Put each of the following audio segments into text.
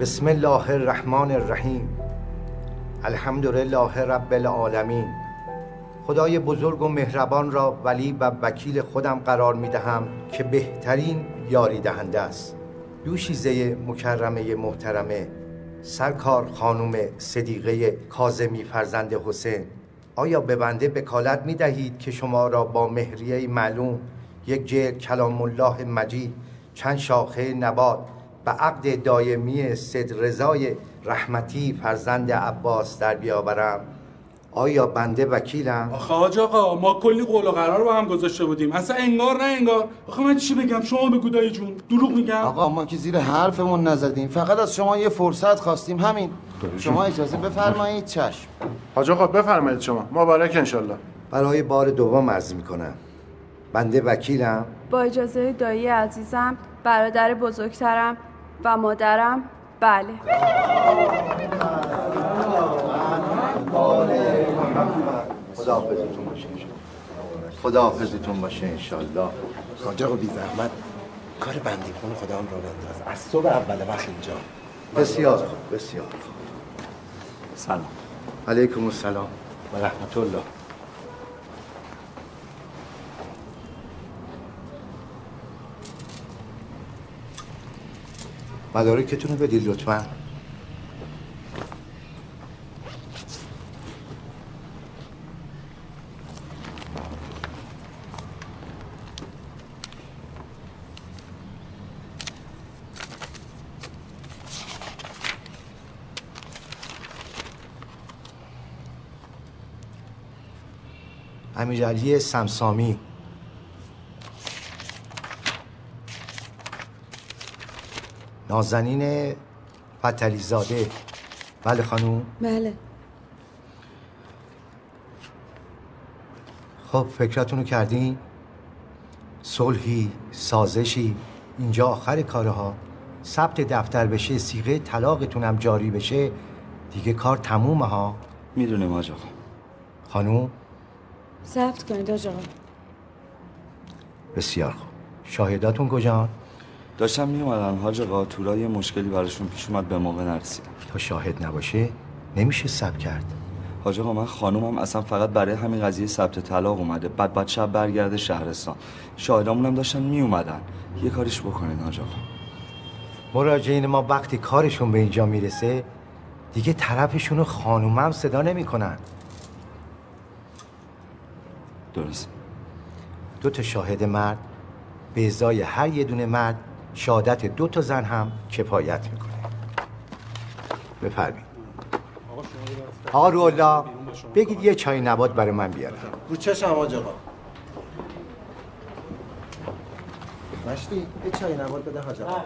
بسم الله الرحمن الرحیم. الحمد لله رب العالمین. خدای بزرگ و مهربان را ولی و وکیل خودم قرار می دهم که بهترین یاری دهنده است. دوشیزه مکرمه محترمه سرکار خانم صدیقه کازمی فرزند حسین. آیا به بنده بکالت می دهید که شما را با مهریه معلوم یک جلد کلام الله مجید چند شاخه نبات و عقد دایمی صد رضای رحمتی فرزند عباس در بیاورم. آیا بنده وکیلم؟ آخه حاج آقا ما کلی قول و قرار با هم گذاشته بودیم. اصلا انگار نه انگار. آخه من چی بگم؟ شما بگو دایی جون. دروغ میگم. آقا ما که زیر حرفمون نزدیم. فقط از شما یه فرصت خواستیم. همین. شما اجازه بفرمایید چشم. حاج آقا بفرمایید شما. مبارک انشالله. برای بار دوم عرض می‌کنم. بنده وکیلم؟ با اجازه دایی عزیزم برادر بزرگترم. و مادرم بله. خدا حافظتون باشه خدا حافظتون باشه انشالله حاج آقا بی زحمت. کار بندی خون خدا هم را بنداز. از صبح اول وقت اینجا. بسیار خوب بسیار خوب. سلام. علیکم السلام. و رحمت الله. مدارکتون رو بدید لطفا. امیرعلی سمسامی. نازنین فتلی زاده بله خانوم. بله. خب فکرتونو کردین؟ صلحی سازشی اینجا آخر کارها. ثبت دفتر بشه سیغه طلاقتونم جاری بشه. دیگه کار تمومه ها. می‌دونیم حاج آقا خانوم؟ ثبت کنید آقا بسیار خوب. شاهداتون کجان؟ داشتم میومدن حاج آقا تورا یه مشکلی براشون پیش اومد به موقع نرسیدم تا شاهد نباشه نمیشه ثبت کرد. حاج آقا من خانومم اصلا فقط برای همین قضیه ثبت طلاق اومده. بعد بعد شب برگرده شهرستان. شاهدامون هم داشتن میومدن یه کاریش بکنین حاج آقا. مراجعین ما وقتی کارشون به اینجا می‌رسه دیگه طرفشون رو خانومم صدا نمی‌کنن. درست. دو تا شاهد مرد به ازای هر یه دونه مرد شهادت دو تا زن هم کفایت می‌کنه. بفرمایید. آقا رولا بگید یه چای نبات برای من بیارم. رو چشم حاج آقا مشتی یه چای نبات بده حاج آقا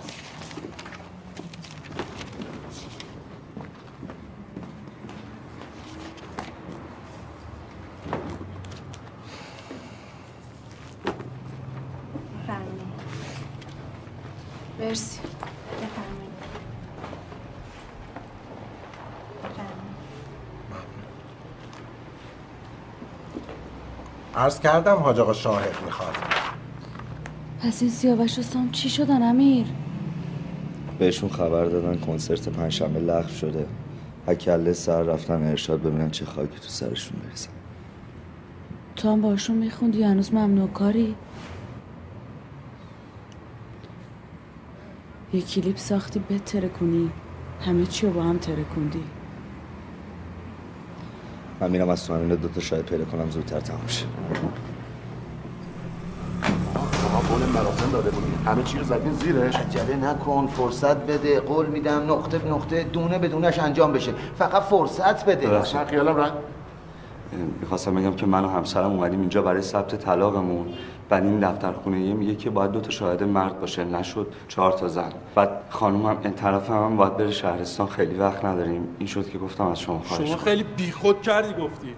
مرسی بفرمایید عرض کردم حاج آقا شاهد می‌خواد. پس این سیاوش و سام چی شدن امیر؟ بهشون خبر دادن کنسرت پنجشنبه لغو شده. هکله سر رفتن ارشاد ببینن چه خاکی تو سرشون بریزن تو هم باشون میخوندی هنوز ممنوع کاری؟ یه کلیپ ساختی به ترکونی. همه چی رو با هم ترکوندی. من میرم از تو دو تا شاید پیدا کنم زودتر تمام شه. قول مراسم داده بودین همه چی رو زدین زیرش؟ عجله نکن فرصت بده. قول میدم نقطه به نقطه دونه به دونش انجام بشه. فقط فرصت بده. خیالم رد می‌خواستم بگم که من و همسرم اومدیم اینجا برای ثبت طلاقمون. بعد این دفتر خونه میگه که باید دو تا شاهد مرد باشه. نشد چهار تا زن. بعد خانومم هم این طرف هم باید بره شهرستان. خیلی وقت نداریم. این شد که گفتم از شما خواهش شما. خیلی بیخود کردی گفتی.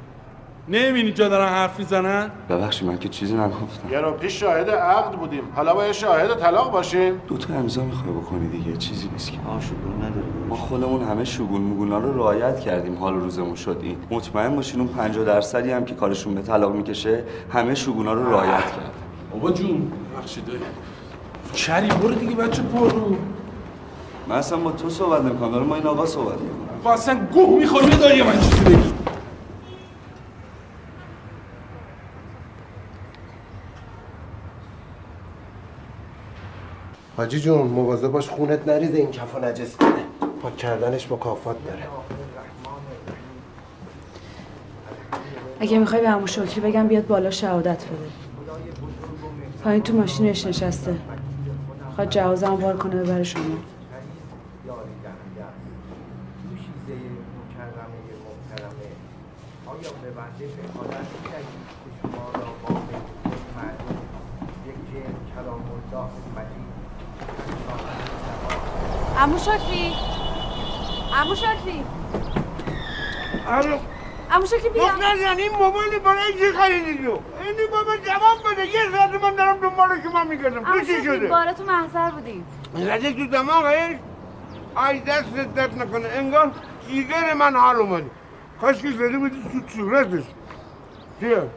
نمی‌بینی اینجا دارن حرف می‌زنن؟ ببخشید من که چیزی نگفتم. یه رو پیش شاهد عقد بودیم. حالا باید شاهد طلاق باشیم. دو تا امضا می‌خوای بکنی دیگه. چیزی نیست که. آه شگون نداره ما خودمون همه شگون مگونا رو رعایت کردیم حال روزمون شد این مطمئن باشین اون 50 درصدی هم که کارشون به طلاق می‌کشه همه شگونا رو رعایت کرد. بابا جون بخشید کری برو دیگه بچه پر رو. من اصلا با تو صحبت نمی‌کنم دارم با این آقا صحبت می‌کنم. با اصلا گوه می‌خوری داری من چیزی بگی. حاجی جون مواظب باش خونت نریزه این کفا نجس کنه. پاک کردنش مکافات داره. اگه می‌خوای به همون شکری بگم بیاد بالا شهادت بده. پایین تو ماشینش نشسته. خواهد جوازم وار کنه ببره شما. امو شکری امو شکری الو امو شکری بیا دختر این موبایل برای چی خریدی تو؟ اینی بابا جواب بده. یه ساعت من دارم دنبال شما میگردم. تو چی شده؟ تو محضر بودیم زده تو دماغش. ای دستت درد نکنه. انگار جیگر من حال اومدی کاش که زده بودی تو صورتش. چیه؟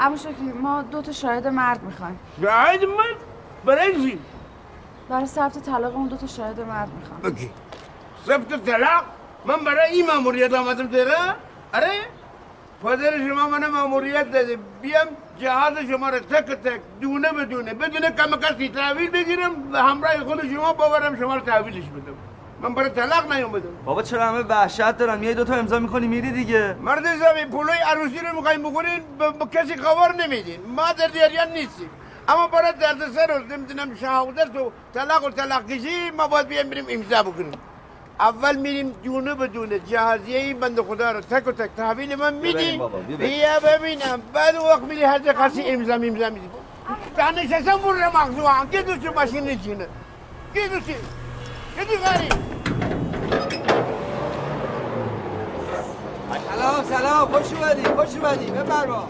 امو شکری ما دو تا شاهد مرد می‌خوایم. شاهد من برای چی؟ برای ثبت طلاق اون دو تا شاهد مرد می‌خوام ثبت طلاق من برای این ماموریت آمدم تهران آره؟ پدر شما من ماموریت داده. بیام جهاز شما رو تک تک دونه بدونه بدون کم کسی تحویل بگیرم و همراه خود شما باورم شما رو تحویلش بدم. من برای طلاق نیومدم. بابا چرا همه وحشت دارن؟ میای دو تا امضا می‌کنی میری دیگه. مرد زمین پولای عروسی رو می‌خوایم بکنین به به کسی خبر نمیدین ما در جریان نیستیم. اما برای دردسر و نمی‌دونم شهادت و طلاق و طلاق کشی ما باید بیایم بریم امضا بکنیم. اول میریم دونه به دونه جهازیه این بند خدا رو تک و تک تحویل من میدی بیا ببینم. بعد وقت میری هر خاصی امضا امضا میدی. اصلا بر مغزو هم که دوست ماشین نچینه که دوستی که دی غری سلام سلام. خوش اومدی خوش اومدی. بفرما.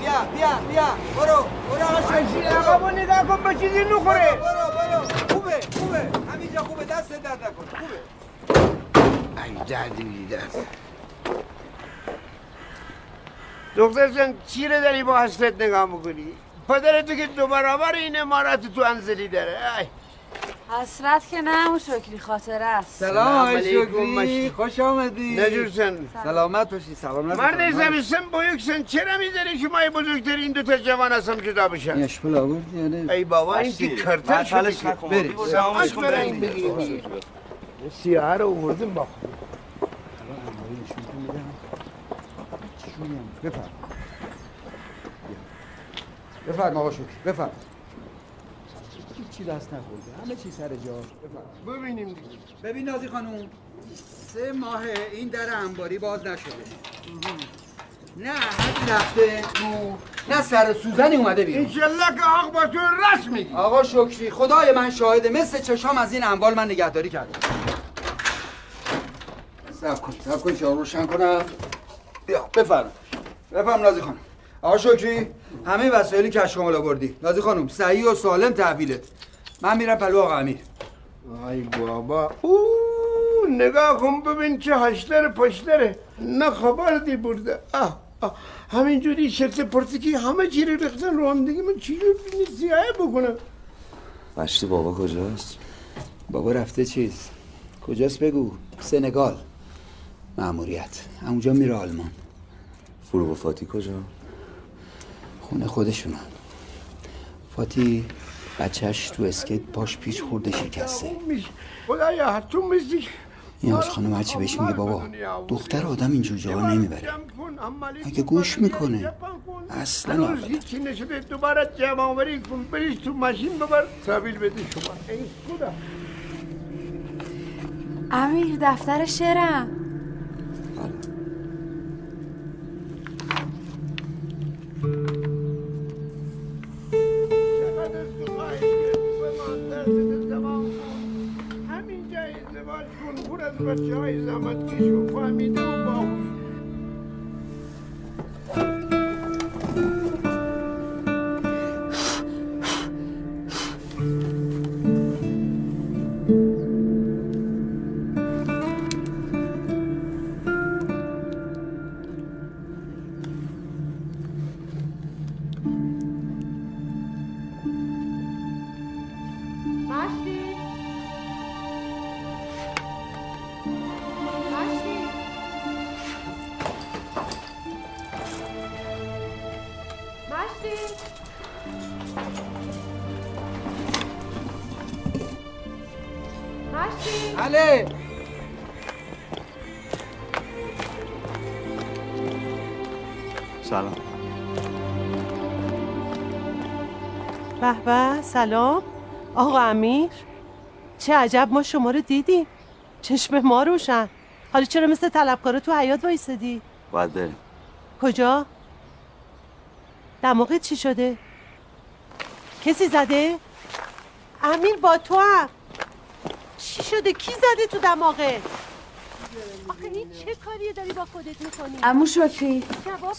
بیا بیا بیا. برو برو. آقا شمشیر عقبو نگاه کن به چیزی نخوره. برو برو خوبه خوبه. همینجا خوبه. دست درد نکنه. خوبه. ای دردی بیدرد دختر جان چی رو داری با حسرت نگاه می‌کنی؟ پدر تو که دو برابر این امارت تو انزلی داره. ای. حسرت که نه امو شکری خاطره است. سلام آقای علیکم، شکری مشتی. خوش آمدی. نجور سن سلامت باشی سلامت مرد زمستان با یک سن چرا می‌ذاری که ما بزرگتر این دوتا جوان هستم جدا بشن؟ اشپل آوردی یا نه ای بابا این که کرتر شده که بریم. سماش برای بگیریم سیاه رو آوردیم با خود بفرم بفرم آقا شکری بفرم. چی دست نخورده؟ همه چی سر جا. بفرم. ببینیم. دیگه ببین نازی خانوم سه ماه این در انباری باز نشده. نه حد رفته تو نه سر سوزنی اومده بیرون. انشالله که حق با تو راست میگی. آقا شکری خدای من شاهده مثل چشام از این اموال من نگهداری کردم سب کن سب کن چهار روشن کنم. بیا بفرم بفرم نازی خانم. آقا شکری همه وسایلی که از شمال آوردی. نازی خانم صحیح و سالم تحویلت. من میرم پلو آقا امیر. ای بابا. او نگاه کن ببین چه هشتر پشتره. نه خبر دی برده. آه. همینجوری شرط پرتکی همه چی رو ریختن رو هم دیگه من چی رو سیاه بکنم مشتی بابا کجاست؟ بابا رفته چیز. کجاست بگو؟ سنگال. مأموریت. اونجا میره آلمان. فروغ و فاتی کجا؟ خونه خودشونن فاتی بچهش تو اسکیت پاش پیچ خورده شکسته. خدایا تو این حاج خانم هرچی بهش میگه بابا. دختر آدم اینجور جاها نمی‌بره. اگه گوش می‌کنه اصلا هنوز هیچ چی دوباره جمع آوری کن بریش تو ماشین ببر تحویل بده شما. این خودم امیر دفتر شعرم. همین جای ازدواج کن پر از بچه های زحمت کش و فهمیده و باهوش مشتی سلام. به سلام. آقا امیر چه عجب ما شما رو دیدیم. چشم ما روشن. حالا چرا مثل طلبکارا تو حیات وایسادی؟ باید بریم. کجا؟ دماغت چی شده؟ کسی زده؟ امیر با تو هم. چی شده؟ کی زده تو دماغت؟ چه کاریه داری با خودت می‌کنی؟ امو شکری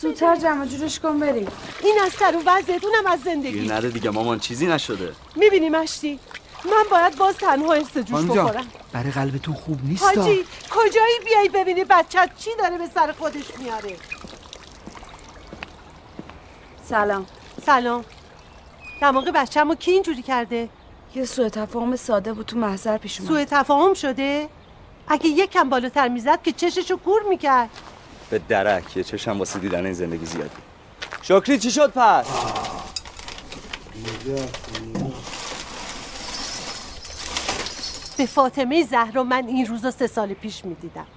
زودتر. جمع جورش کن بریم. این از سر و وضعت اونم از زندگی. گیر نده دیگه مامان چیزی نشده. می‌بینی مشتی؟ من باید باز تنها ارث جوش بخورم. برای قلبتون خوب نیست حاجی کجایی بیای ببینی بچت چی داره به سر خودش میاره؟ سلام. سلام. دماغ بچه‌مو کی اینجوری کرده؟ یه سوء تفاهم ساده بود تو محضر پیش اومد. سوء تفاهم شده؟ اگه یکم بالاتر می‌زد که چششو کور می‌کرد. به درک یه چشم واسه دیدن این زندگی زیادی. شکری چی شد پس؟ به فاطمه زهرا من این روزا سه سال پیش می‌دیدم.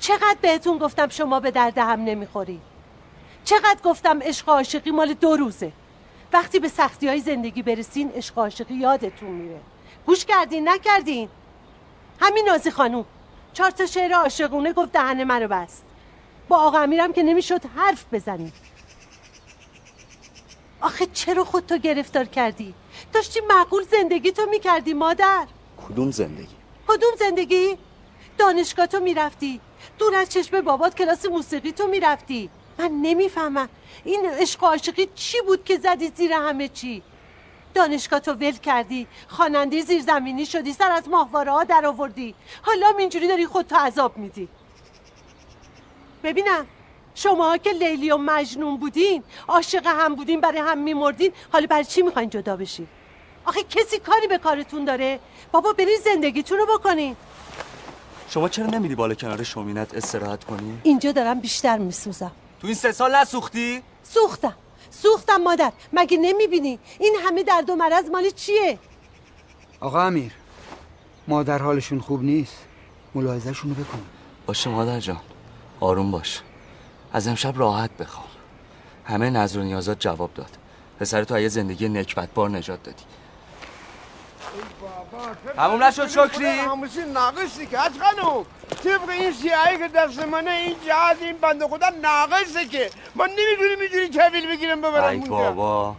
چقدر بهتون گفتم شما به درد هم نمی‌خوری. چقدر گفتم عشق و عاشقی مال دو روزه. وقتی به سختی های زندگی برسین عشق و عاشقی یادتون میره. گوش کردین نکردین؟ همین نازی خانوم. چهار تا شعر عاشقونه گفت دهن منو بست. با آقا امیرم که نمی‌شد حرف بزنی آخه چرا خودتو گرفتار کردی؟ داشتی معقول زندگی تو می‌کردی مادر. کدوم زندگی؟ کدوم زندگی؟ دانشگاه تو می‌رفتی. دور از چشم بابات کلاس موسیقی تو می‌رفتی. من نمی‌فهمم. این عشق و عاشقی چی بود که زدی زیر همه چی؟ دانشگاه تو ول کردی. خواننده زیرزمینی شدی سر از ماهواره ها در آوردی. حالا اینجوری داری خودتو عذاب میدی. ببینم شما که لیلی و مجنون بودین عاشق هم بودین برای هم میمردین حالا برای چی می‌خواین جدا بشین؟ آخه کسی کاری به کارتون داره؟ بابا برین زندگیتون رو بکنین. شما چرا نمیری بالا کنار شومینت استراحت کنی؟ اینجا دارم بیشتر میسوزم. تو این سه سال نسوختی؟ سوختم. سوختم مادر. مگه نمی‌بینی؟ این همه درد و مرض مال چیه؟ آقا امیر مادر حالشون خوب نیست. ملاحظهشون رو بکن. باشه مادر جان. آروم باش. از امشب راحت بخوام همه نظر و نیازات جواب داد. پسر تو از یه زندگی نکبتبار نجات دادی. تموم نشد شکری؟ هموسی ناقصی که حج خانم. طبق این سیاهی که دست منه این جهاز این بنده خدا ناقصه که. من نمی‌تونیم اینجوری کبیل بگیرم ببرم ای اونجا. بابا.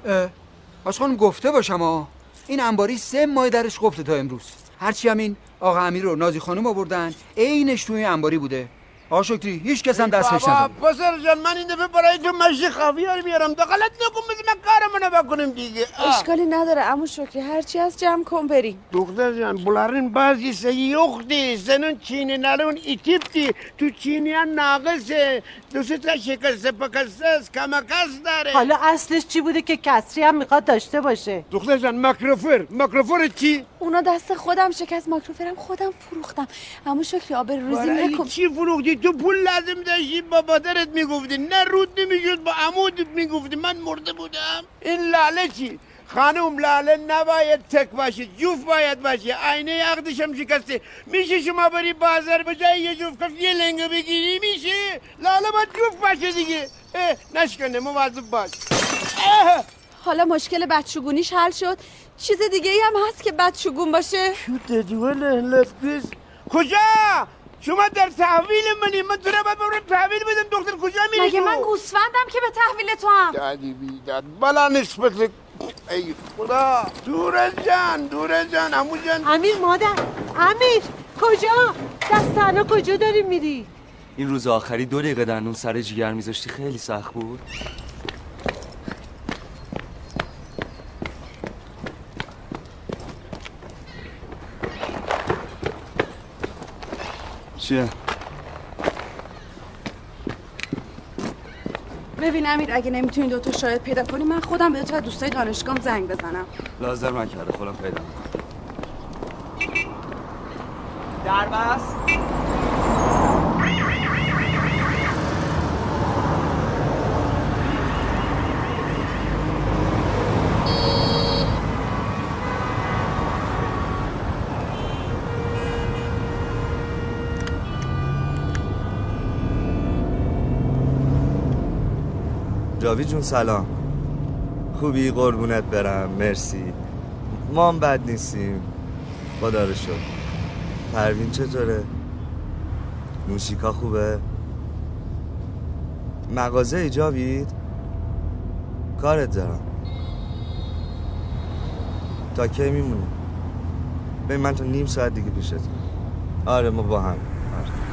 آش خانم گفته باشم ها این انباری سه ماه درش قفله تا امروز. هرچی هم این آقا امیر رو نازی خانم آوردن عینش توی انباری بوده. آقا شکری هیچ کس هم دستش بابا نزد پسر جان من این دفعه برای تو مشی خاویار میارم دخالت نکن بذار من کارمونو بکنیم دیگه آه. اشکالی نداره امو شکری هرچی از جمع کن بریم دختر جان بولارın bazısı yoktu. Senin Çinlilerin itipti. Tu Çinliyen nağısı. دوست شکسته پکسته است کمکس داره حالا اصلش چی بوده که کسری هم می‌خواد داشته باشه دختر جان مکروفر مکروفر چی؟ اونا دست خودم شکست ماکروفرم خودم فروختم. امو شکری آب روزی نکن. چی فروختی؟ تو پول لازم داشتی؟ با مادرت می‌گفتی. نه رود نمی‌شد با عمود می‌گفتی. من مرده بودم. این لاله چی؟ خانم لاله نباید تک باشه جوف باید باشه. آینه عقدش هم شکسته. میشه شما بری بازار به جای یه جوف کف یه لنگه بگیری؟ میشه. لاله باید جوف باشه دیگه. نشکنه مواظب باش. حالا مشکل بچگونیش حل شد. چیز دیگه ای هم هست که بچگون باشه؟ شو دجوله لفکس کجا؟ شما در تحویل منی من تو رو باید ببرم تحویل بدم. دختر کجا میری مگه؟ من گوسفندم که به تحویل تو هم؟ دادی بیداد بلا نسبت ای خدا. دور جان دور جان امو جان. امیر مادر امیر کجا؟ دست تنها کجا داری میری؟ این روز آخری دو دقیقه دندون سر جیگر میذاشتی خیلی سخت بود. چیه؟ ببین امیر اگه نمی‌تونی دوتا شاید پیدا کنی من خودم به تو دوستای دانشگاهم زنگ بزنم. لازم نکرده خودم پیدا می‌کنم. در جاوید جون سلام. خوبی؟ قربونت برم. مرسی. ما هم بد نیستیم. خدا رو شکر پروین چطوره؟ موسیقا خوبه؟ مغازه ای جاوید؟ کارت دارم. تا کی میمونی؟ ببین من تا نیم ساعت دیگه پیشت. آره ما با هم. آره.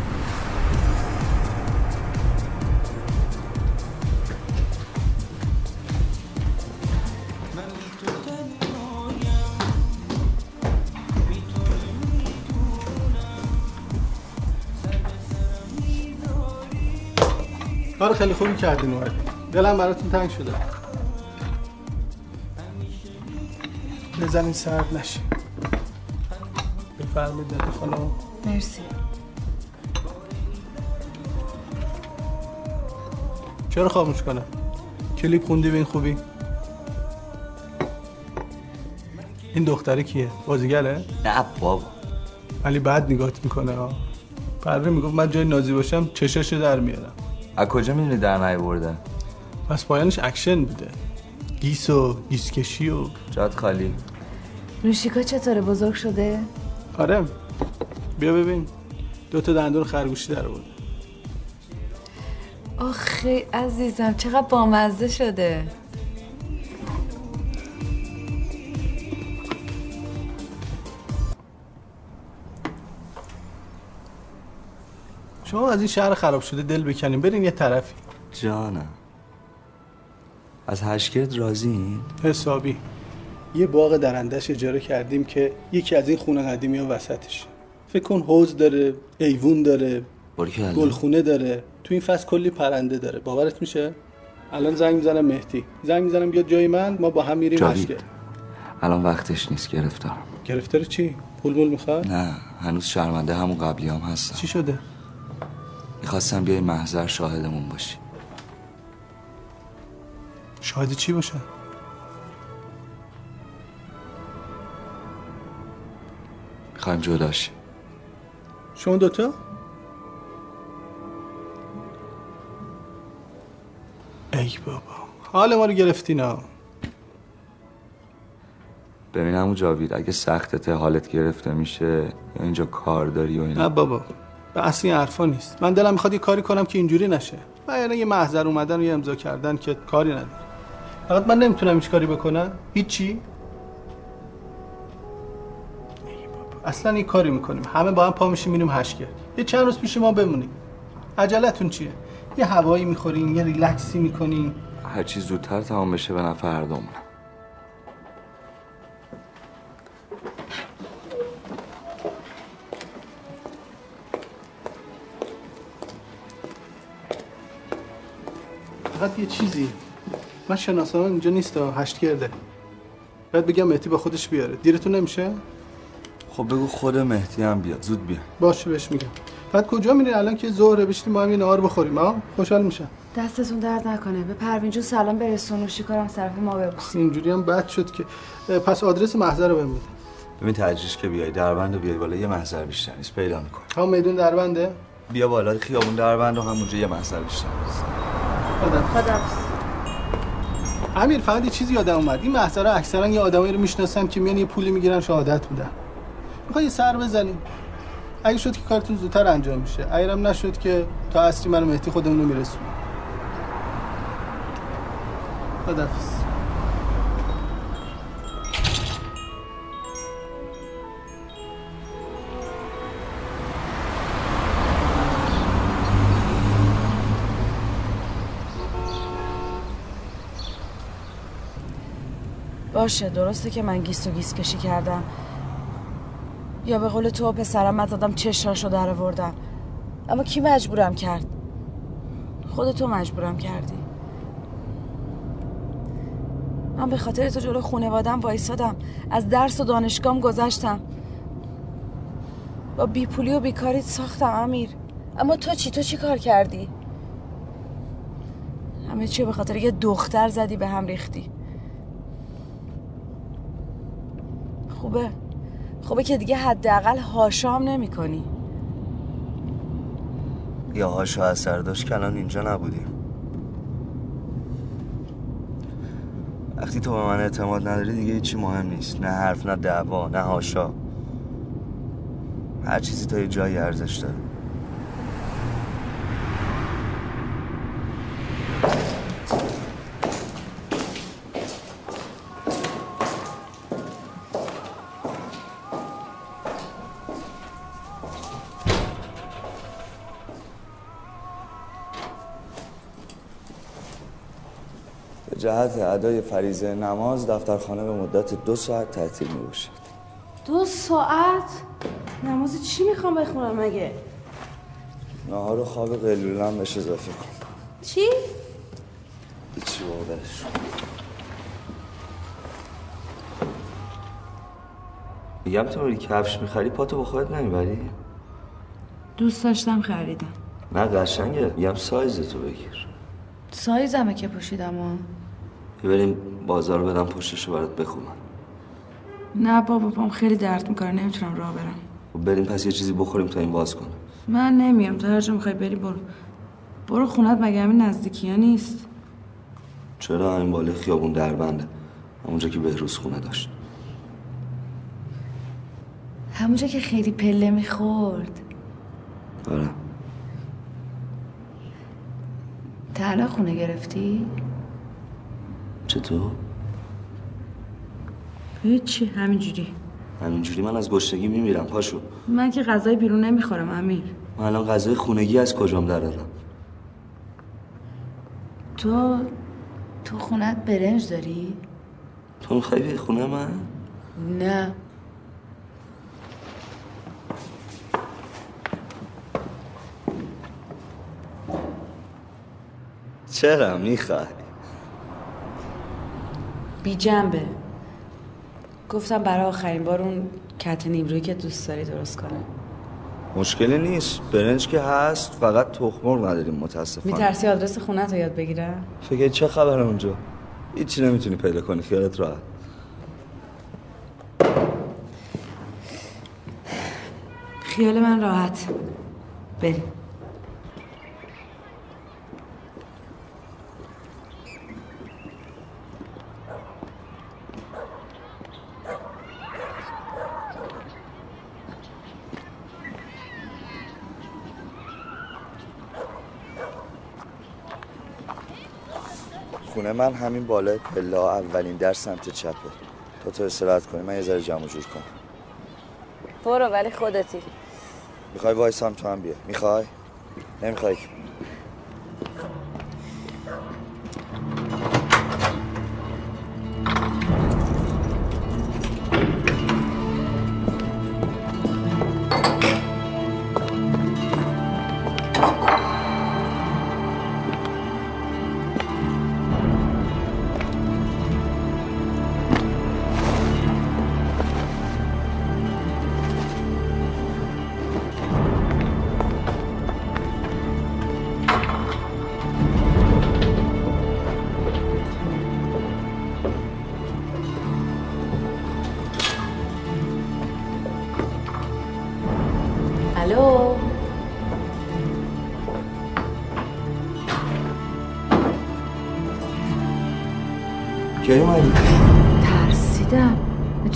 خیلی خوبی کردین اومد دلم براتون تنگ شده. بزنین سرد نشی بفرمید داده خانم. مرسی. چرا خاموش کنم؟ کلیپ خوندی به این خوبی؟ این دختره کیه؟ بازیگره؟ نه بابا. ولی بعد نگاهت می‌کنه ها پروین می‌گفت من جای نازی باشم چشش در میارم. از کجا می‌دونی در نیورده پس پایانش اکشن بوده. گیس و گیسکشی و جات خالی. روشیکا چطوره؟ بزرگ شده؟ آره. بیا ببین. دو تا دندون خرگوشی در آورده. آخه عزیزم چقدر بامزه شده. شما از این شهر خراب شده دل بکنیم. برین یه طرفی. جانم. از هشکرت راضی حسابی. یه باغ درندش اجاره کردیم که یکی از این خونه قدیمی ها وسطش. فکر کن حوز داره ایوون داره گلخونه داره. تو این فصل کلی پرنده داره. باورت میشه؟ الان زنگ می‌زنم مهدی. زنگ می‌زنم بیاد جای من ما با هم میریم جاوید. هشکر الان وقتش نیست. گرفتارم. گرفتار چی؟ پول مول می‌خواد نه هنوز شرمنده همون قبلی هم هستم. چی شده؟ می‌خواستم بیای محضر شاهدمون باشی. شاهد چی باشه می‌خوایم جداشیم شما دوتا؟ ای بابا. حال ما رو گرفتین ها. ببین همون جاوید اگه سختته حالت گرفته میشه یا اینجا کار داری و نه اینا بابا. به اصل این حرفا نیست. من دلم می‌خواد یه کاری کنم که اینجوری نشه. و یعنی یه محضر اومدن و یه امضا کردن که کاری نداره. فقط من نمی‌تونم هیچ کاری بکنم. هیچی. اصلا یه کاری می‌کنیم. همه با هم پا میشیم میریم هشکه یه چند روز پیش ما بمونیم. عجلتون چیه؟ یه هوایی می‌خورین یه ریلکسی می‌کنین. هرچی زودتر تمام بشه به نفع هر چیزی؟ من شناسنامه اینجا نیست هشت کرده باید بگم مهدی با خودش بیاره. دیرتون نمیشه؟ خب بگو خود مهدی هم بیاد. زود بیا. باشه بهش میگم. بعد کجا میرین الان که ظهره بشینیم با هم یه نهار بخوریم ها خوشحال میشم. دستتون درد نکنه. به پروین جون سلام برسون و شکارم طرف ما ببوس اینجوری هم بد شد که. پس آدرس محضر رو بهم بده. ببین تدریج که بیای دربند و بیای بالا یه محضر بیشتر نیست پیدا میکن ها میدون دربنده؟ بیا بالا خیابون دربند و همونجا یه محضر بیشتر نیست. امیر فقط یه چیزی یادم اومد. این محضرها اکثرا یه آدمایی رو می‌شناسم که میان یه پولی می‌گیرن شهادت میدن. می‌خوای یه سر بزنیم؟ اگه شد که کارتون زودتر انجام میشه. اگرم نشد که تا عصری منو مهدی خودمون رو میرسونیم. خدافظ. باشه درسته که من گیس و گیس کشی کردم. یا به قول تو پسرم من دادم چشاشو در آوردم اما کی مجبورم کرد؟ خودتو مجبورم کردی. من به خاطر تو جلو خونوادم وایسادم. از درس و دانشگاهم گذشتم. با بیپولی و بیکاریت ساختم امیر. اما تو چی؟ تو چی کار کردی؟ همه چی به خاطر یه دختر زدی به هم ریختی. خوبه. خوبه که دیگه حداقل هاشام نمی کنی یا هاشا اثر داشت که اینجا نبودیم وقتی تو به من اعتماد نداری دیگه هیچی مهم نیست. نه حرف نه دعوا نه هاشا. هر چیزی تا یه جایی ارزش داره. جهت ادای فریضه نماز دفترخانه به مدت دو ساعت تعطیل می باشد دو ساعت؟ نماز چی می‌خوام بخونم مگه؟ نهار و خواب قیلوله هم بهش اضافه کن. چی؟ هیچی بابا میگم تو بری کفش می‌خری پاتو با خودت نمی‌بری؟ دوست داشتم خریدم. نه قشنگه. میگم سایز تو بگیر. سایزمه که پوشیدم ها. بریم بازار بدم پشتشو برات بخونم. نه بابا پام خیلی درد می‌کنه نمی‌تونم راه برم. خب بریم پس یه چیزی بخوریم تا این باز کنه. من نمیام تو هر جا می‌خوای بری برو. برو خونت مگه همین نزدیکی ها نیست؟ چرا؟ این بالای خیابون دربنده. همونجا که بهروز خونه داشت. همونجا که خیلی پله می‌خورد. آره. تنها خونه گرفتی؟ چطور؟ هیچی همینجوری همینجوری من از گشنگی میمیرم پاشو من که غذای بیرون نمی‌خورم امیر من الان غذای خونگی از کجام درارم تو تو خونت برنج داری؟ تو می‌خوای به خونه من؟ نه چرا می‌خوای؟ بی جنبه. گفتم برای آخرین بار اون کت نیمرویی که دوست داری درست کنه. مشکلی نیست. برنج که هست فقط تخمر نداریم متاسفانه. میترسی آدرس خونه رو یاد بگیرم؟ فکر چه خبر اونجا؟ هیچی نمی‌تونی پیدا کنی خیالت راحت. خیال من راحت. بریم. خونه من همین بالای پله ها اولین در سمت چپه تا تو استراحت کنی من یه ذره جمع جور کنم. برو ولی خودتی. می‌خوای وایسام تو هم بیا. می‌خوای؟ نمی‌خوای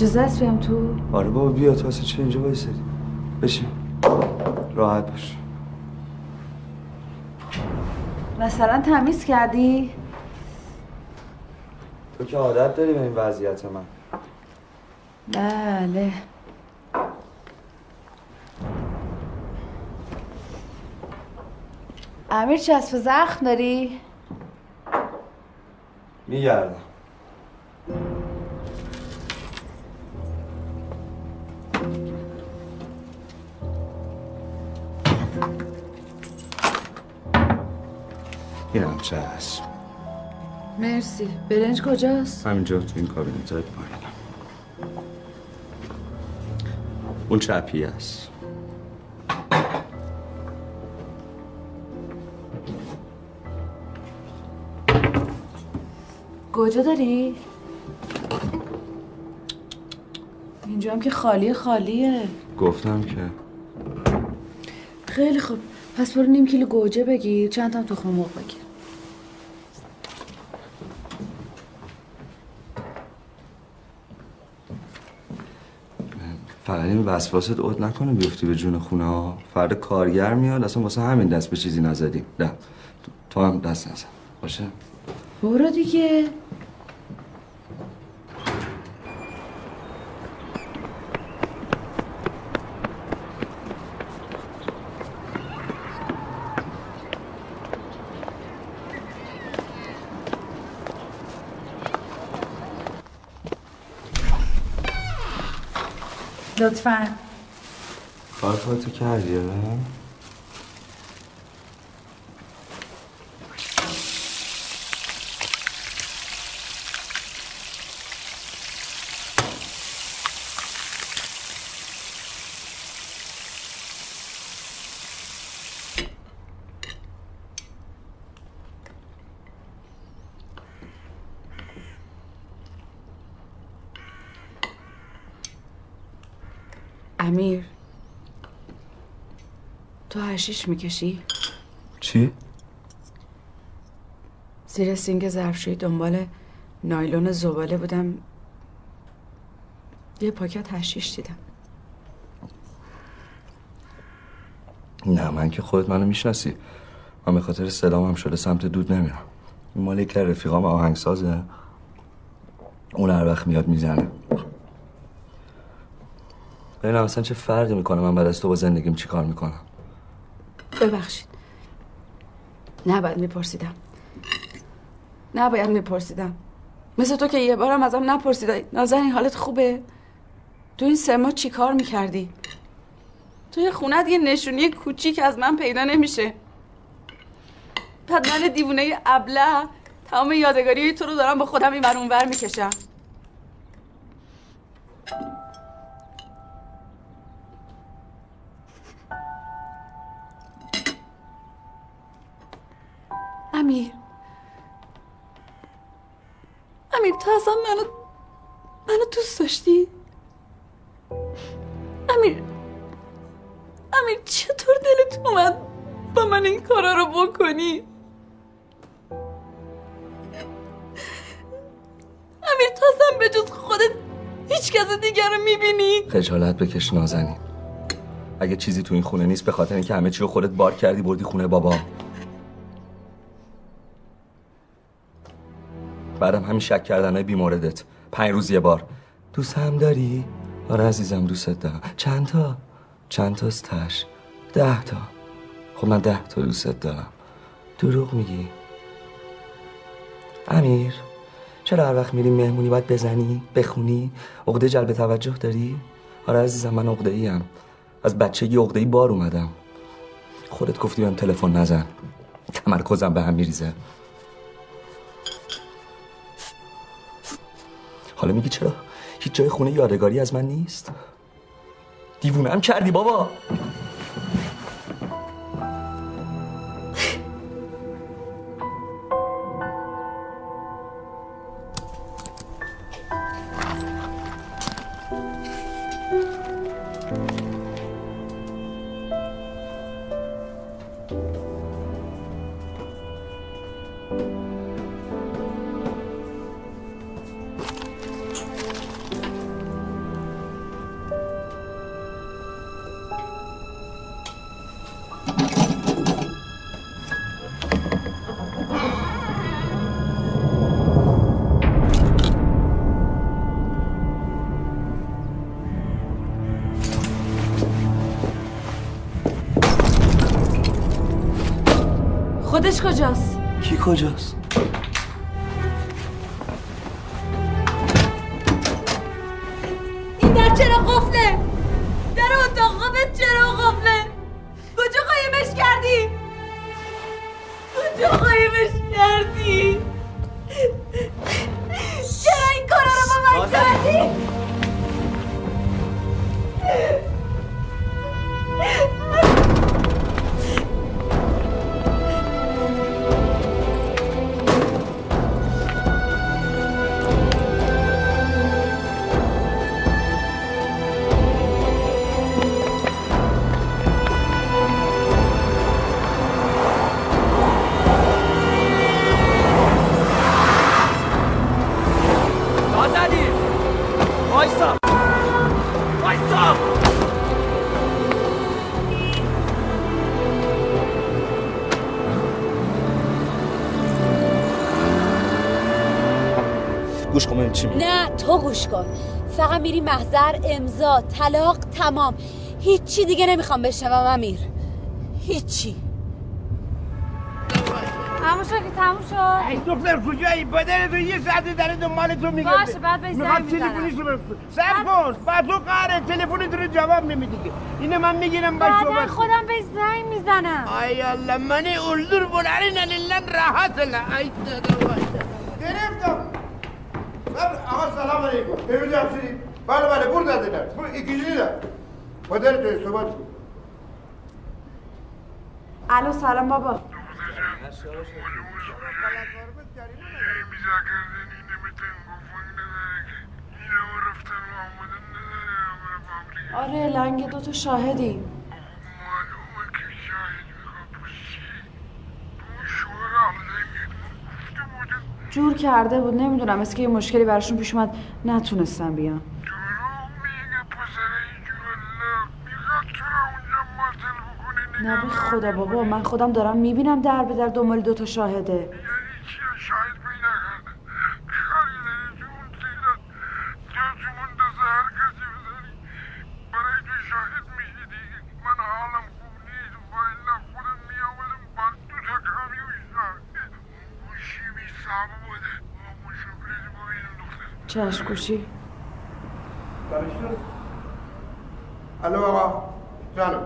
اجازه است بیام تو؟ آره بابا بیا تو اصلا چه اینجا وایسادی؟ بشین. راحت باش. مثلا تمیز کردی؟ تو که عادت داری به این وضعیت من. بله. امیر چسب زخم داری؟ میگردم. مرسی. برنج کجاست؟ همینجا تو این کابینت های پایین. اون چپی است گوجه داری؟ اینجا هم که خالی خالیه. گفتم که. خیلی خوب. پس برو نیم کیلو گوجه بگیر. چند تا تخم مرغ بگیر. فقط این وسواست عود نکنه بیفتی به جون خونه ها. فرد کارگر میاد اصلا واسه همین دست به چیزی نزدی نه تو هم دست نزن. باشه؟ برو دیگه. لطفا کار خودتو کردی آره؟ امیر تو حشیش می‌کشی؟ چی؟ زیر سینک ظرفشویی دنبال نایلون زباله بودم. یه پاکت حشیش دیدم. نه من که خودت منو می‌شناسی. من به خاطر صدام هم شده سمت دود نمیرم. این مال یک رفیقام آهنگسازه. اون هر وقت میاد می‌زنه. ببینم اصلا چه فرقی می‌کنه من بعد از تو با زندگیم چی کار می‌کنم. ببخشید. نباید میپرسیدم. نباید میپرسیدم. مثل تو که یه بارم ازم نپرسیدی. نازنین حالت خوبه؟ تو این سه ماه چی کار می‌کردی؟ تو یه خونت یه نشونی کوچیک از من پیدا نمیشه. بعد من دیوونه ابله تمام یادگاری تو رو دارم با خودم این اونور می‌کشم. امیر. امیر تو اصلا منو منو دوست داشتی؟ امیر امیر چطور دلت اومد با من این کارا رو بکنی؟ امیر تو اصلا به جز خودت هیچ کس دیگر رو می‌بینی؟ خجالت بکش نازنین. اگه چیزی تو این خونه نیست به خاطر اینکه همه چی رو خودت بار کردی بردی خونه بابا. بعدم همین شک کردن های بیموردت. پنج روز یه بار. دوست هم داری؟ آره عزیزم دوستت دارم. چند تا؟ چند تاست تش؟ ده تا. خب من ده تا دوستت دارم. دروغ میگی؟ امیر چرا هر وقت میریم مهمونی باید بزنی؟ بخونی؟ عقده جلب توجه داری؟ آره عزیزم من عقده ایم از بچگی عقده ای بار اومدم. خودت گفتی بهم تلفن نزن. تمرکزم به هم میریزه. حالا میگی چرا؟ هیچ جای خونه یادگاری از من نیست؟ دیوونه هم کردی بابا. کجاست؟ ببین چی میگه. نه تو گوش کن. فقط میری محضر امضا طلاق تمام. هیچی دیگه نمی‌خوام بشنوم امیر. هیچی. همون شد که تموم شد. ای دختر کجایی؟ بدن تو یه ساعت داره دنبال تو میگرده. باشه، بعد بهش زنگ می‌خواد می‌زنم. تلفنیش رو سر کن با تو قهره تلفنت رو جواب نمیدی که. اینه من می‌گیرم با بعدا صحبت خودم بهش زنگ می‌زنم. ای الله من اولدور بلارین لله راحت الله ای وای. گرفتم صبر آقا ببینم شدی بله بله burada dediler bu ikinci de صحبت کن. الو سلام بابا. آره لنگ دو تا شاهدی. جور کرده بود نمی‌دونم. اسه که یه مشکلی براشون پیش اومد نتونستم بیان. نه خدا بابا. من خودم دارم می‌بینم در به در دنبال دو تا شاهده. چشم گوشی الو آقا. جانم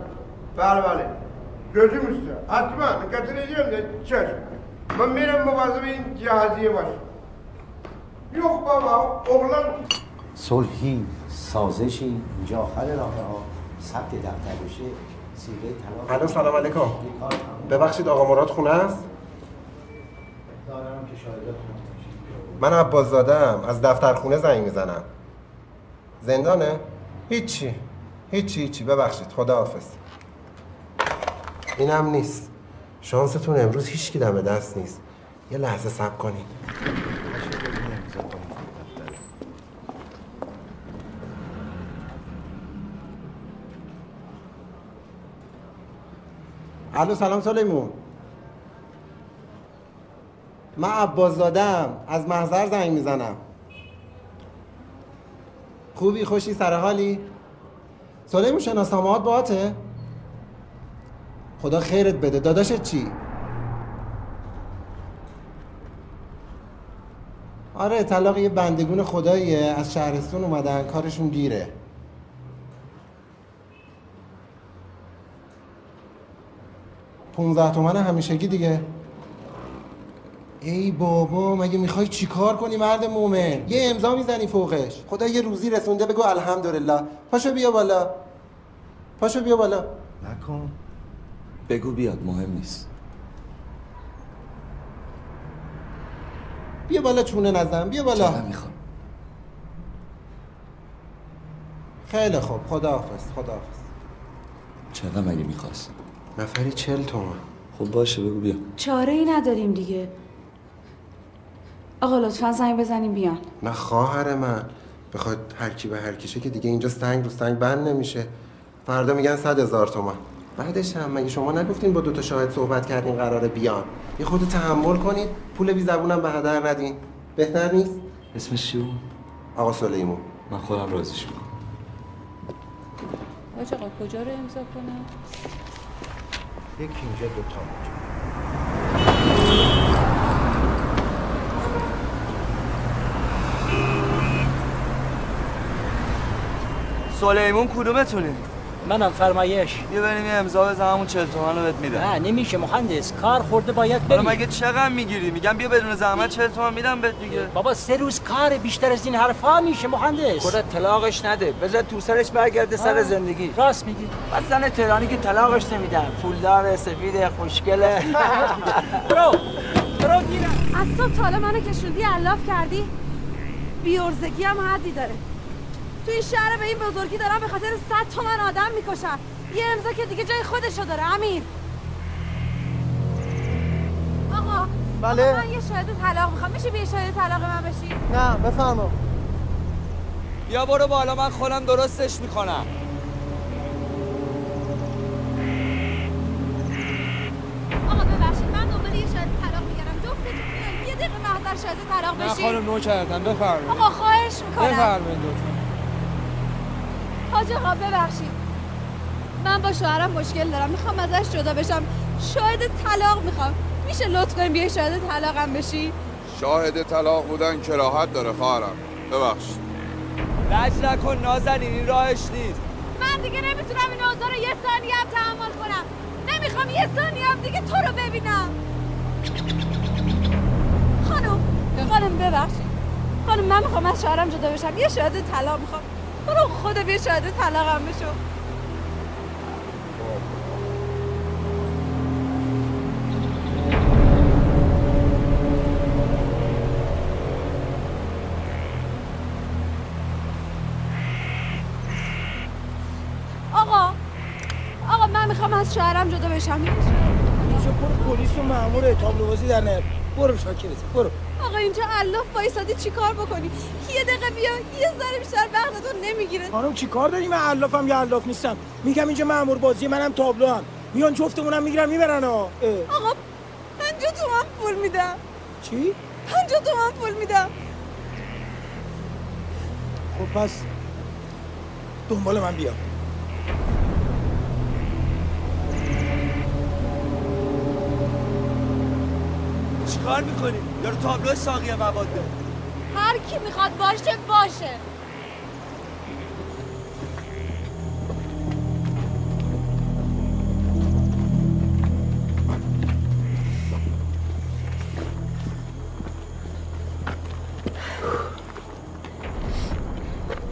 بله بله. gözüm üstü حتما. getireceğim de çeşme من میرم مواظب این جهازیه باشم. yok بابا oğlan صلحی سازشی. اینجا آخر راه ها. ثبت دفتر بشه. سیغه طلاق. الو سلام علیکم. ببخشید آقا مراد خونه است؟ من عباس زادم از دفتر خونه زنگ می‌زنم. زندانه؟ هیچی. هیچی هیچی. ببخشید. خدا حافظ اینم نیست. شانستون امروز هیچ دم دست نیست. یه لحظه صبر کنید. الو سلام سلیمون من عباس زادم از محضر زنگ می‌زنم. خوبی؟ خوشی؟ سر حالی سلیمون شناسنامه‌هات باهاته؟ خدا خیرت بده. داداشت چی؟ آره طلاق یه بندگون خداییه. از شهرستون اومدن کارشون دیره پونزده تومن همیشگی دیگه. ای بابا مگه می‌خوای چیکار کنی مرد مومن؟ یه امضا می‌زنی فوقش. خدا یه روزی رسونده بگو الحمدلله. پاشو بیا بالا. پاشو بیا بالا. نکن. بگو بیاد مهم نیست. بیا بالا چونه نزن بیا بالا. می‌خوام خیلی خوب خداحافظ خداحافظ. چقدر مگه می‌خواست نفری چل تومن. خب باشه بگو بیا. چاره ای نداریم دیگه. آقا لطفا زنگ بزنیم بیان. نه خواهر من. بخواد هر کی به هر کیشه که دیگه اینجا سنگ رو سنگ بند نمیشه. فردا میگن صد هزار تومن بعدش هم مگه شما نگفتین با دوتا شاهد صحبت کردین قراره بیان؟ یه خود تحمل کنید پول بی زبونم به هدر ندین. بهتر نیست؟ اسمش چی بود؟ آقا سلیمون من خودم رازیش می‌کنم. آج آقا کجا رو امضا کنم؟ یکی اینجا دوتا اونجا. سلیمون کدومتونه؟ منم فرمایش. یه بریم یه امضا بزن همون 40 تومن رو بهت میدم. نه نمیشه مهندس. کار خورده باید حالا بری مگه چقدر می‌گیری؟ میگم بیا بدون زحمت 40 تومن میدم بهت دیگه. بابا سه روز کار بیشتر از این حرفا میشه مهندس. خودت طلاقش نده. بذار تو سرش برگرده سر. زندگی. راست میگی. بس زن تهرانی که طلاقش نمیدن. پولدار سفید خوشگله برو. برو گیرم. از صبح تا حالا منو کشوندی علاف کردی. بیورزگی هم حدی داره. تو این شهر به این بزرگی دارم به خاطر صد تومن آدم می‌کشم یه امضا که دیگه جای خودشو داره امیر. آقا بله؟ آقا من یه شاهد طلاق می‌خوام. میشه بیا شاهد طلاق من بشی؟ نه بفرما. بیا برو بالا من خودم درستش می‌کنم. آقا ببخشید من دنبال یه شاهد طلاق میگردم. جفتتون یه دقیقه محضر شاهد طلاق نه بشی. خانم نو کردم. بفرمایید. آقا خواهش می‌کنم. بفرمایید حاج آقا ببخشید. من با شوهرم مشکل دارم. می‌خوام ازش جدا بشم. شاهد طلاق می‌خوام. میشه لطف کنیم بیای شاهد طلاقم بشی؟ شاهد طلاق بودن کراهت داره خواهرم. ببخشید. لج نکن نازنین این راهش نیست. من دیگه نمی‌تونم این اوضاع رو یه ثانیه هم تحمل کنم. نمی‌خوام یه ثانیه هم دیگه تو رو ببینم. خانم خانم ببخشید. خانم من می‌خوام از شوهرم جدا بشم. یه شاهد طلاق می‌خوام. برو خدا بیا شاهد طلاقم بشو. آقا آقا من می‌خوام از شوهرم جدا بشم. اینجا پر پلیس و مامور بازی در نیار. برو شاکرت برو. اینجا الاف وایسادی چی کار بکنی؟ یه دقیقه بیا یه ذره بیشتر وقتتون نمی‌گیره. خانم چی کار داری؟ من علافم یا علاف نیستم. میگم اینجا مامور بازی منم تابلو هم میان جفتمونم می‌گیرن می‌برن. آقا پنجاه تومن پول میدم. چی؟ پنجاه تومن پول میدم. خب پس دنبال من بیا. چیکار می‌کنی؟ یارو تابلو ساقی مواده هر کی می‌خواد باشه باشه.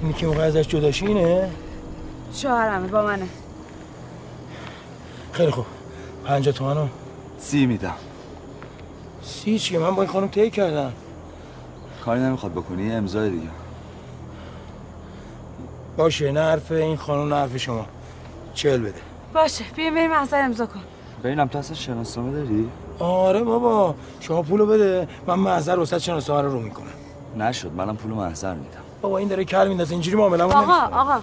اینی که موقع ازش جداشی اینه؟ شوهرمه با منه. خیلی خوب. پنجاه تومنو. سی میدم. سی چیه من با این خانم طی کردم. کاری نمی‌خواد بکنی یه امضای دیگه. باشه نه حرف این خانم نه حرف شما. چل بده. باشه بیا بریم محضر امضا کن. ببینم تو اصلا شناسنامه داری؟ آره بابا شما پولو بده. من محضر وسط شناسنامه رو رو می‌کنم نشد منم پولو محضر میدم. بابا این داره کل میندازه اینجوری معامله آقا آقا.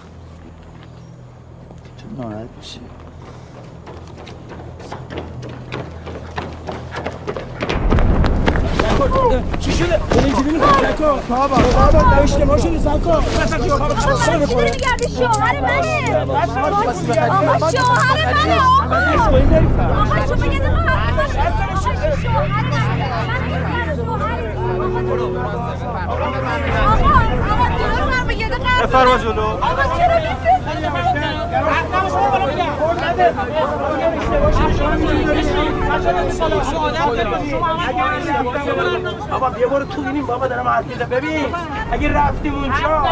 چرا ناراحت میشی؟ چی شده؟ داری اینجوری می‌کنی زکا بابا بابا اشتباه شده زکا آقا چی داری میگردی شوهر منه آقا شوهر منه آقا آقا شما یه دقیقه حرف بزن. آقا شوهر بفرما جلو آقا چرا بابا بیا برو تو اینیم بابا دارم حرف می‌زنم. ببین اگه رفتیم اونجا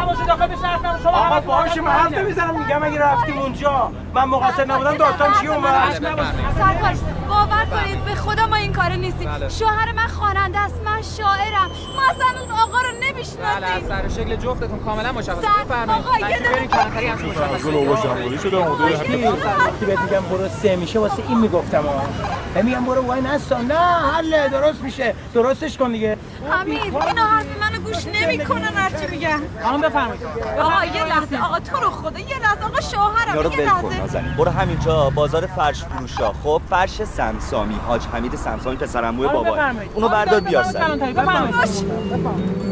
آقا باشه من حرف نمی‌زنم میگم اگه رفتیم اونجا. من مقصر نبودم داستان چی اومد؟ سرکار باور کنید به خدا ما این کاره نیستیم. شوهر من خواننده است من شاعرم. ما اصلا اون آقا رو بله نمی‌شناسیم از سر شکل جفتتون کاملا مشخصه. بفرمایید. آقا، یه تشریف بیارین کلانتری از مشخصه وقتی بهت میگم برو سه میشه واسه این می‌گفتم ها من میگم برو وای نستا. نه حله درست میشه. درستش کن دیگه. امیر اینا حرف منو گوش نمی‌کنن هرچی میگن. خانم بفرمایید. آقا یه لحظه. آقا تو رو خدا یه لحظه. آقا شوهرم یه لحظه. برو همینجا بازار فرش فروشا. خب فرش سمسامی حاج حمید سمسامی پسرعموی بابا. اونو بردار بیار سر بفرمایید.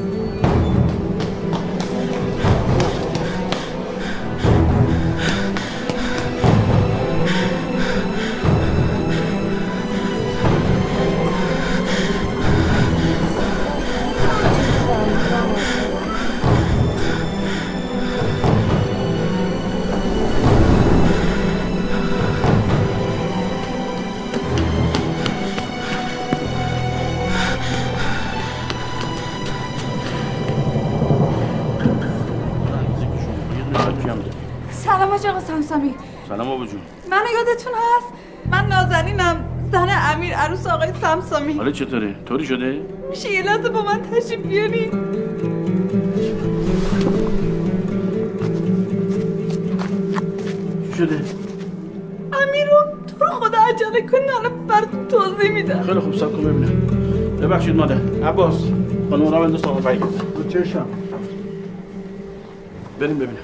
سمسامی. حالا چطوره؟ طوری شده؟ میشه یه لحظه با من تشریف بیاری؟ شده؟ امیر رو تو رو خدا عجله کن الان براتون توضیح میدم. خیلی خوب سب کن ببینم. ببخشید مادر. عباس خانم را بنداز آقا. فرید چشم. بریم ببینم.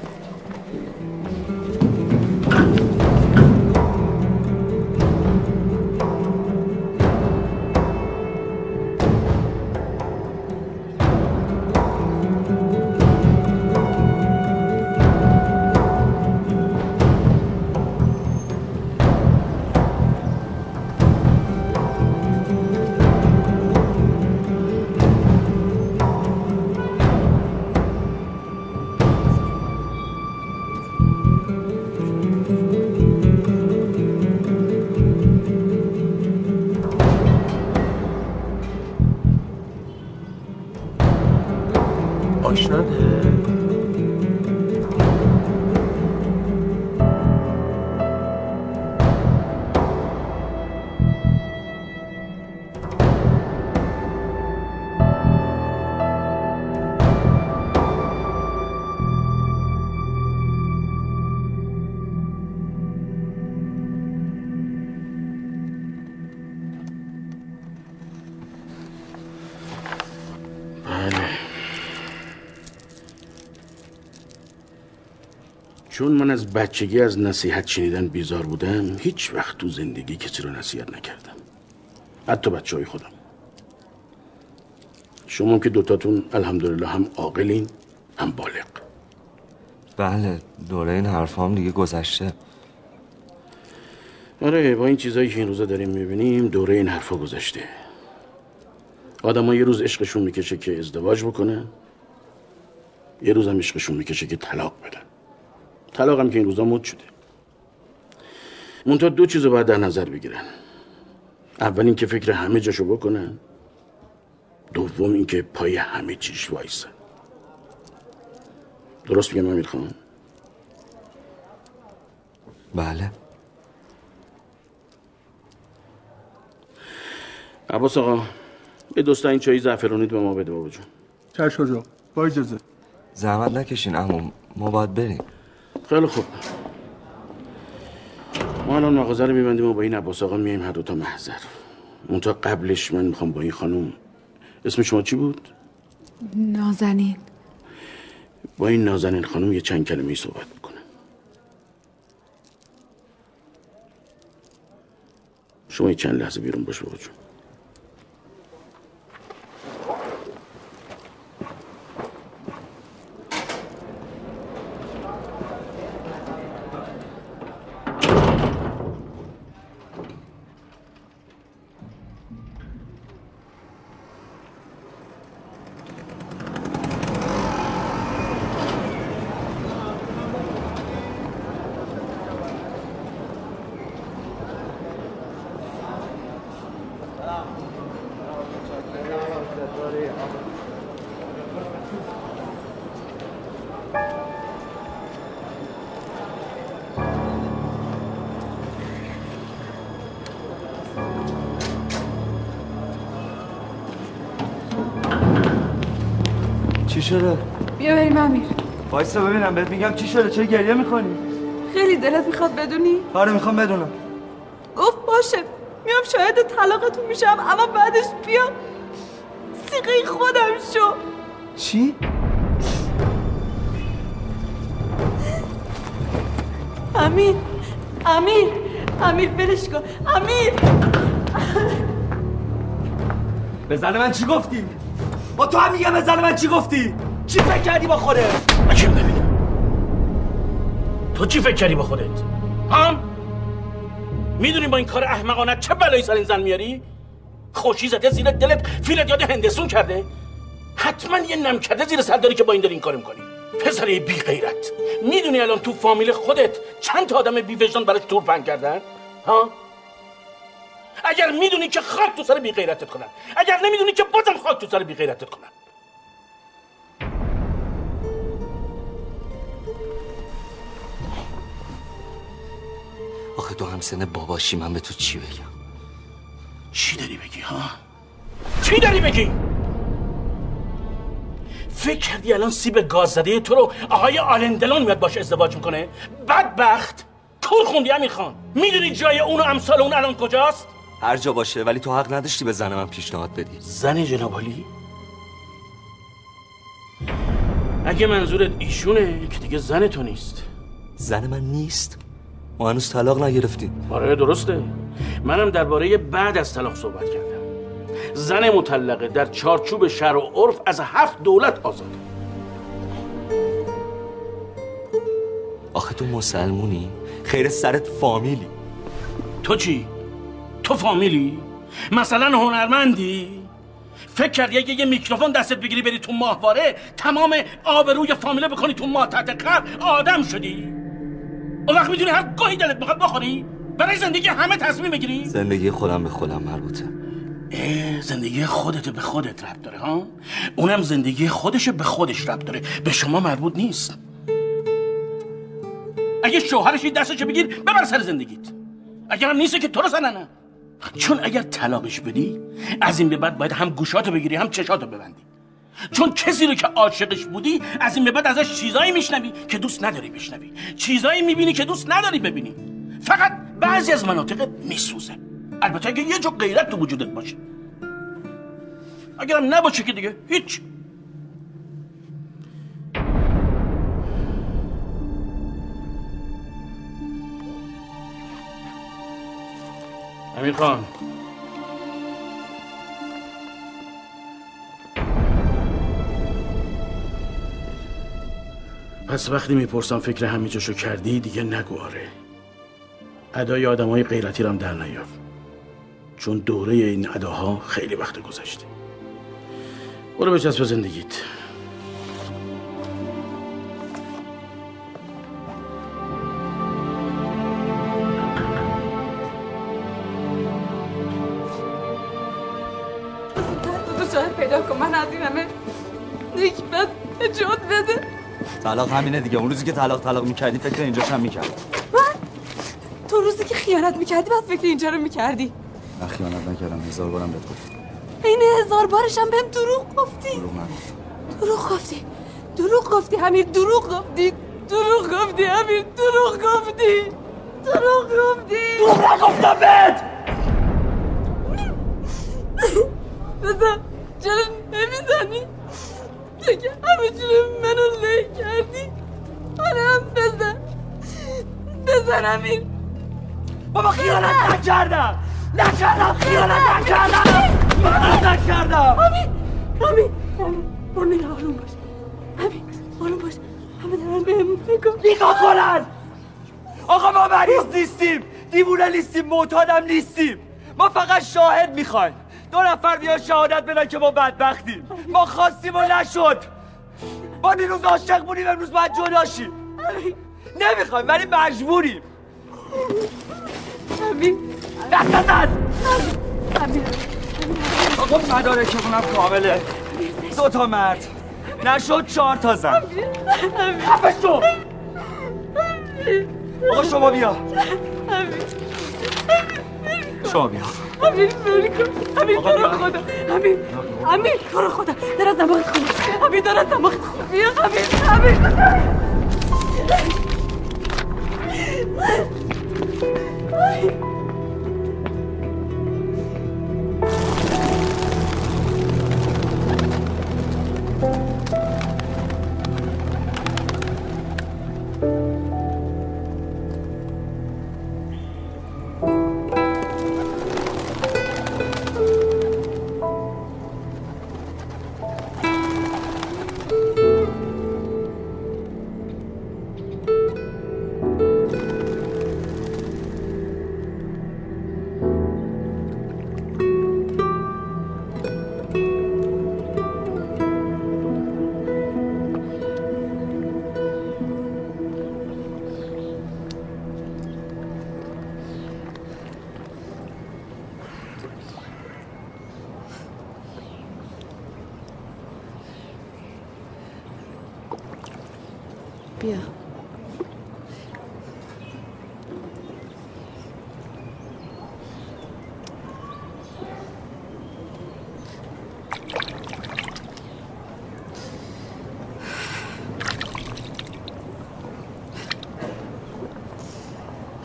چون من از بچگی از نصیحت شنیدن بیزار بودم هیچ وقت تو زندگی کسی رو نصیحت نکردم. حتی بچه های خودم. شما که دوتاتون الحمدلله هم عاقلین هم بالغ. بله دوره این حرفام دیگه گذشته. آره با این چیزایی که این روزا داریم می‌بینیم دوره این حرفا گذشته. آدم یه روز عشقشون می‌کشه که ازدواج بکنن یه روز هم عشقشون می‌کشه که طلاق بدن. طلاق هم که این روزا مد شده. منتها دو چیز رو باید در نظر بگیرن. اول اینکه فکر همه جاشو بکنن. دوم اینکه پای همه چیش وایسن. درست میگم امیر خان؟ بله. عباس آقا یه دوستا این چایی زعفرونیت به ما بده بابا جون. چشم آجا با اجازه. زحمت نکشین اما ما باید بریم. خیلی خوب. ما الان مغازه رو میبندیم و با این عباس آقا میایم هر دو تا محضر. منتها قبلش من می‌خوام با این خانم اسم شما چی بود؟ نازنین. با این نازنین خانم یه چند کلمه ای صحبت بکنم شما یه چند لحظه بیرون باش بابا چی شده؟ بیا بریم امیر وایسا ببینم بهت میگم چی شده چه گریه می‌کنی؟ خیلی دلت می‌خواد بدونی آره می‌خوام بدونم گفت باشه میام شاهد طلاقتون میشم اما بعدش بیا سیقه خودم شو چی؟ امیر امیر امیر برش کن امیر به زن من چی گفتی؟ با تو هم میگم زن من چی گفتی؟ چی فکر کردی با خودت؟ عجیب نبینم تو چی فکر کردی با خودت؟ هم؟ می‌دونی با این کار احمقانه چه بلایی سر این زن میاری؟ خوشی زده زیر دلت فیلت یاد هندسون کرده؟ حتما یه نم کرده زیر سر داری که با این داری این کار می‌کنی پسره بی غیرت می‌دونی الان تو فامیل خودت چند تا آدم بی وجدان براش تور پنگ کردن؟ ها؟ اگر می‌دونی که خاک تو سر بی غیرتت کنن اگر نمی‌دونی که بازم خاک تو سر بی غیرتت کنن آخه تو هم سن باباشی من به تو چی بگم؟ چی داری بگی ها؟ چی داری بگی؟ فکر کردی الان سیب گاز زده تو رو آقای آلندلون میاد باش ازدواج می‌کنه؟ بدبخت کور خوندی امیر خان می‌دونی جای اون و امثال اون الان کجاست؟ هر جا باشه ولی تو حق نداشتی به زن من پیشنهاد بدی. زن جنابالی؟ اگه منظورت ایشونه که دیگه زن تو نیست. زن من نیست؟ ما هنوز طلاق نگرفتیم. آره درسته. منم درباره بعد از طلاق صحبت کردم. زن مطلقه در چارچوب شرع و عرف از هفت دولت آزاده آخه تو مسلمونی؟ خیر سرت فامیلی. تو چی؟ تو فامیلی؟ مثلا هنرمندی؟ فکر کردی اگه یه میکروفون دستت بگیری بری تو ماهواره تمام آبروی فامیله بکنی تو ماه تحت آدم شدی. اون وقت می‌تونی هر گاهی دلت بخواد بخوری؟ برای زندگی همه تصمیم بگیری زندگی خودم به خودم مربوطه. زندگی خودت به خودت ربط داره ها؟ اونم زندگی خودش به خودش ربط داره. به شما مربوط نیست. اگه شوهرش این دستشو بگیر ببر سر زندگیت. اگرم نیست که تو رو زننه. چون اگر طلاقش بدی از این به بعد باید هم گوشاتو بگیری هم چشاتو ببندی. چون کسی رو که عاشقش بودی از این به بعد ازش چیزایی میشنوی که دوست نداری بشنوی. چیزایی می‌بینی که دوست نداری ببینی. فقط بعضی از مناطق میسوزه. البته اگه یه جو غیرت تو وجودت باشه. اگرم نباشه که دیگه هیچ. امیر خان. پس وقتی می‌پرسم فکر همه جاشو کردی دیگه نگو آره. ادای آدمای غیرتی رم در نیار چون دوره این اداها خیلی وقت گذشته. برو بچسب زندگیت. طلاق همینه دیگه. اون روزی که طلاق طلاق می‌کردی فکر اینجاش هم می‌کرد تو روزی که خیانت می‌کردی بعد فکر اینجا رو می‌کردی. من خیانت نکردم. هزار بارم بهت گفتم. این هزار بارش هم بهم دروغ گفتی. دروغ نگفتم دروغ گفتی. دروغ گفتی همین دروغ گفتی. دروغ گفتی همین دروغ گفتی. دروغ گفتی. دروغ نگفتم بهت! امیر بابا خیانت نکردم. نکردم خیانت نکردم. من نکردم. امیر برو نگاه آروم باش. امیر آروم باش. همه دارن بهم نگاه نگاه کنن. آقا ما مریض نیستیم. دیوونه نیستیم معتادم نیستیم. ما فقط شاهد می‌خوایم. دو نفر بیان شهادت بدن که ما بدبختیم. ما خواستیم و نشد. ما دیروز عاشق بودیم امروز باید جدا شیم. نمی‌خوایم ولی مجبوریم. امیر. دست نزن امیر آقا مدارکمونم کامله. دو تا مرد. نشد چهار تا زن. خفه شو آقا شما بیا. شما بیا. امیر ول کن امیر تو رو خدا. امیر. امیر تو خدا. در از دماغت خون امیر در از دماغت بیا امیر امیر. بیا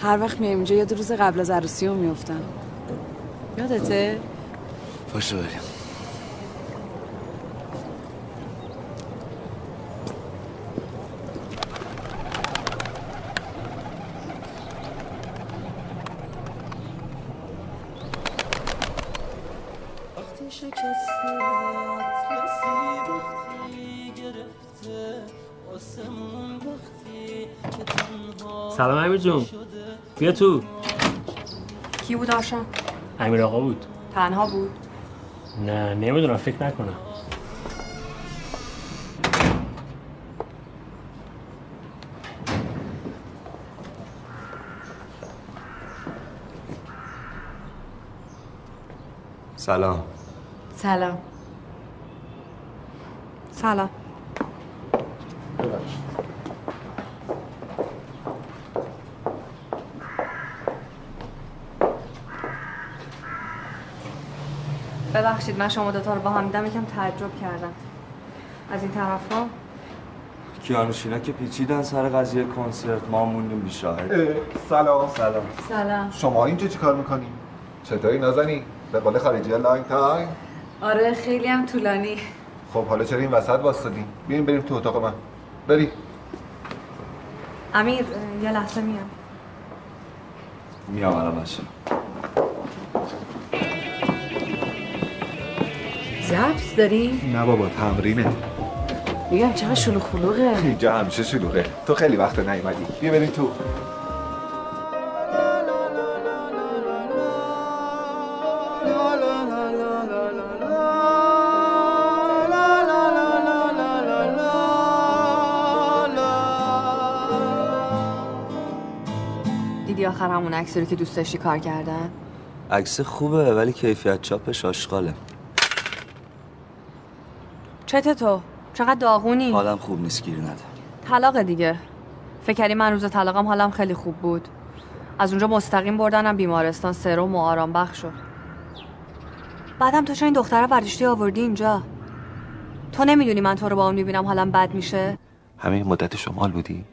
هر وقت میایم اینجا یاد روز قبل از عروسی رو میفتم یادته؟ پاشو بریم. سلام امیر جون. بیا تو. کی بود آشان؟ امیر آقا بود. تنها بود؟ نه نمی‌دونم فکر نکنم. سلام. سلام. سلام. ببخشید من شما دوتا رو با هم دیدم یکم تعجب کردم. از این طرفا؟ کیانوشینا که پیچیدن سر قضیه کنسرت ما موندیم بی شاهد. سلام. سلام. سلام. شما اینجا چی کار می‌کنی؟ چطوری نازنی؟ به قول خارجی لانگ تایم؟ آره خیلی هم طولانی. خب حالا چرا این وسط واسطادی؟ بیاین بریم تو اتاق من. بری. امیر یه لحظه میام. میام الان باشه ضبط داری؟ نه بابا تمرینه. میگم چقدر شلوغ خلوغه اینجا همیشه شلوغه. تو خیلی وقت نیومدی. بیا بریم تو. دیدی آخر همون عکسی رو که دوست داشتی کار کردن؟ عکس خوبه ولی کیفیت چاپش آشغاله. چته تو؟ چقدر داغونی؟ حالم خوب نیست گیر نده. طلاق دیگه. فکر کردی من روز طلاقم حالم خیلی خوب بود. از اونجا مستقیم بردنم بیمارستان سرم و آرام بخش شد. بعدم تو چرا این دختره برداشتی آوردی اینجا؟ تو نمی‌دونی من تو رو با اون می‌بینم حالم بد میشه؟ همین مدت شمال بودی؟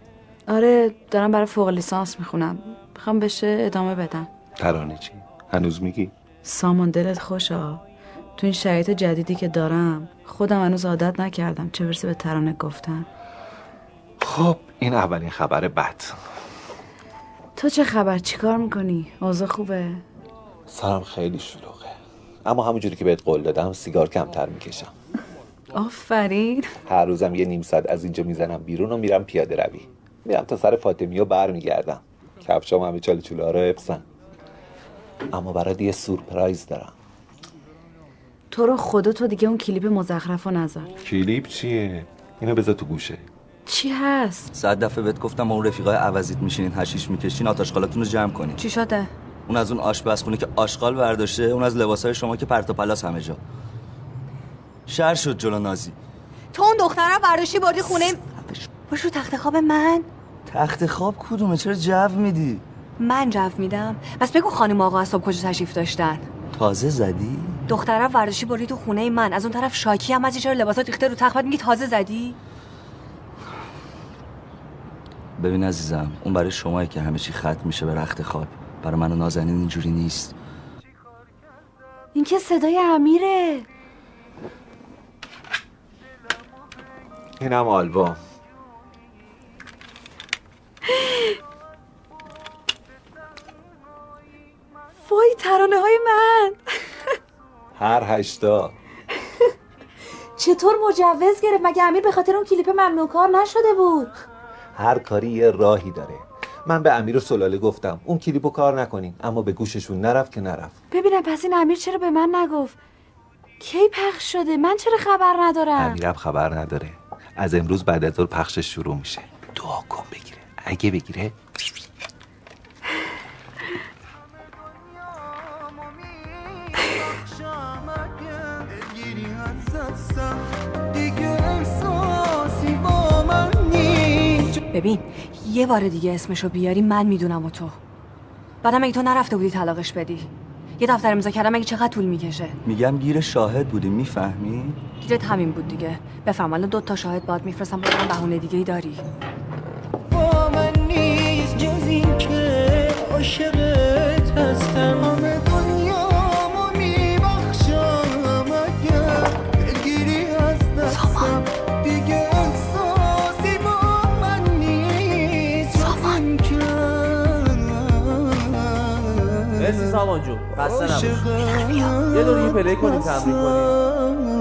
آره دارم برای فوق لیسانس می‌خونم. می‌خوام بشه ادامه بدم. ترانه چی؟ هنوز میگی؟ سامان دلت خوشا تو این شرایط جدیدی که دارم خودم هنوز عادت نکردم چه برسه به ترانه گفتن. خب این اولین خبر بد تو چه خبر؟ چیکار می‌کنی؟ اوضاع خوبه؟ سرم خیلی شلوغه. اما همونجوری که بهت قول دادم سیگار کمتر می‌کشم. آفرین. هر روزم یه نیم ساعت از اینجا می‌زنم بیرون و میرم پیاده روی. میرم تا سر فاطمی و برمیگردم. کفشام همه چاله چوله رو حفظن. اما برات یه سورپرایز دارم. تو رو خدا تو دیگه اون کلیپ مزخرف رو نذار. کلیپ چیه؟ اینو بذار تو گوشت. چی هست؟ صد دفعه بهت گفتم اون رفیقای عوضیت میشینین حشیش می‌کشین آت آشغالاتون رو جمع کنین. چی شده؟ اون از اون آشپزخونه که آشغال برداشته اون از لباسای شما که پرت و پلاس همه جا. شر شد جلو نازی. تو اون دختره رو برداشتی بردی خونه؟ باش رو تخت خواب من. تخت خواب کدومه؟ چرا جو میدی؟ من جو میدم. بس بگو خانم آقا صبح کجا تشریف داشتن؟ تازه زدی؟ دختره رو برداشتی بردی تو خونه من. از اون طرف شاکی هم از چرا لباسات ریخته رو تخت میگی تازه زدی؟ ببین عزیزم اون برای شمایی که همه چی ختم میشه به رخت خواب. برای من و نازنین اینجوری نیست. این که صدای امیره. اینم آلبوم. وای ترانه های من. هر هشتا. چطور مجوز گرفت؟ مگه امیر به خاطر اون کلیپ ممنوع کار نشده بود؟ هر کاری یه راهی داره. من به امیر و سلاله گفتم اون کلیپو کار نکنین اما به گوششون نرفت که نرفت. ببینم پس این امیر چرا به من نگفت؟ کی پخش شده؟ من چرا خبر ندارم؟ امیرم خبر نداره. از امروز بعد از پخشش شروع میشه. دعا کن بگیره. اگه بگیره ببین یه بار دیگه اسمشو بیاری من می‌دونم و تو. بعدم اگه تو نرفته بودی طلاقش بدی. یه دفتر امضا کردم اگه چقدر طول می‌کشه؟ میگم گیر شاهد بودی می‌فهمی؟ گیرت همین بود دیگه. بفهم الان دو تا شاهد باد میفرستم بازم بهونه دیگه ای داری. با من نیست جز این که عاشقت هستم. همه خسته نباشی یه دور دیگه پلی کنیم تمرین کنیم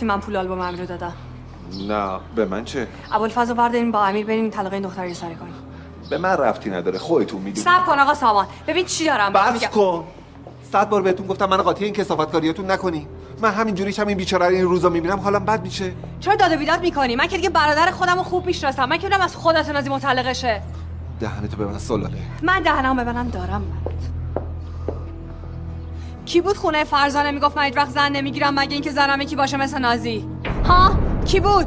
به نگفتی من پول آلبوم رو دادم. نه به من چه؟ ابوالفضل فرد این با امیر بریم طلاق این دختر رو سر کنیم به من رفتی نداره خودتون می‌دونی. صبر کن آقا سامان. ببین چی دارم بس میگم. کن. صد بار بهتون گفتم من قاطی این کسافتکاریاتون نکنی. من همینجوریش هم این بیچاره این روزا می‌بینم حالم بد میشه. چرا داد و بیداد می‌کنی؟ من که دیگه برادر خودم رو خوب می‌شناسم. من که از خودتون از این مطلقشه دهنتو به من سلاله. من دهنم ببنم دارم من کی بود خونه فرزانه می‌گفت من هیچ وقت زن نمی‌گیرم مگه اینکه زنم یکی باشه مثل نازی؟ ها؟ کی بود؟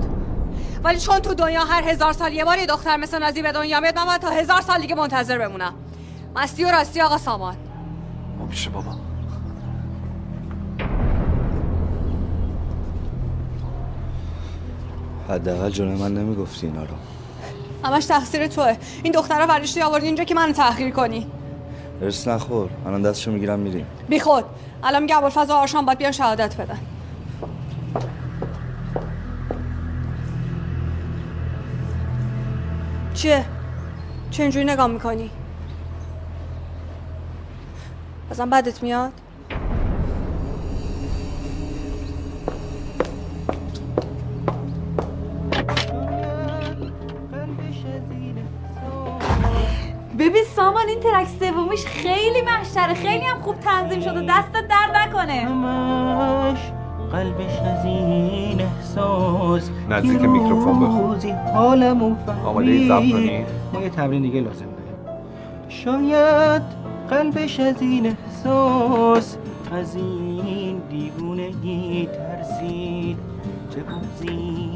ولی چون تو دنیا هر هزار سال یه بار یه دختر مثل نازی به دنیا میاد من باید تا هزار سال دیگه منتظر بمونم. مستی و راستی آقا سامان. میشه بابا. حداقل جلوی من نمی‌گفتی اینا رو. همش تقصیر توه. این دخترها ورشتی آوردی اینجا که منو تحقیر کنی؟ ارس نخور الان دستشو می‌گیرم میریم بی خود الان میگه ابوالفضل و آرشان باید بیان شهادت بدن چیه؟ چه اینجوری نگاه می‌کنی؟ ازم بدت میاد؟ سامان این ترک سومیش خیلی محشره خیلی هم خوب تنظیم شده. دستت درد نکنه. همش قلبش از این احساس. نزدیک میکروفون بخون. حالمو آماده ضبط. کنی؟ ما یه تمرین دیگه لازم داریم. شاید قلبش از این احساس. از این دیوونگی ترسید. چه بازی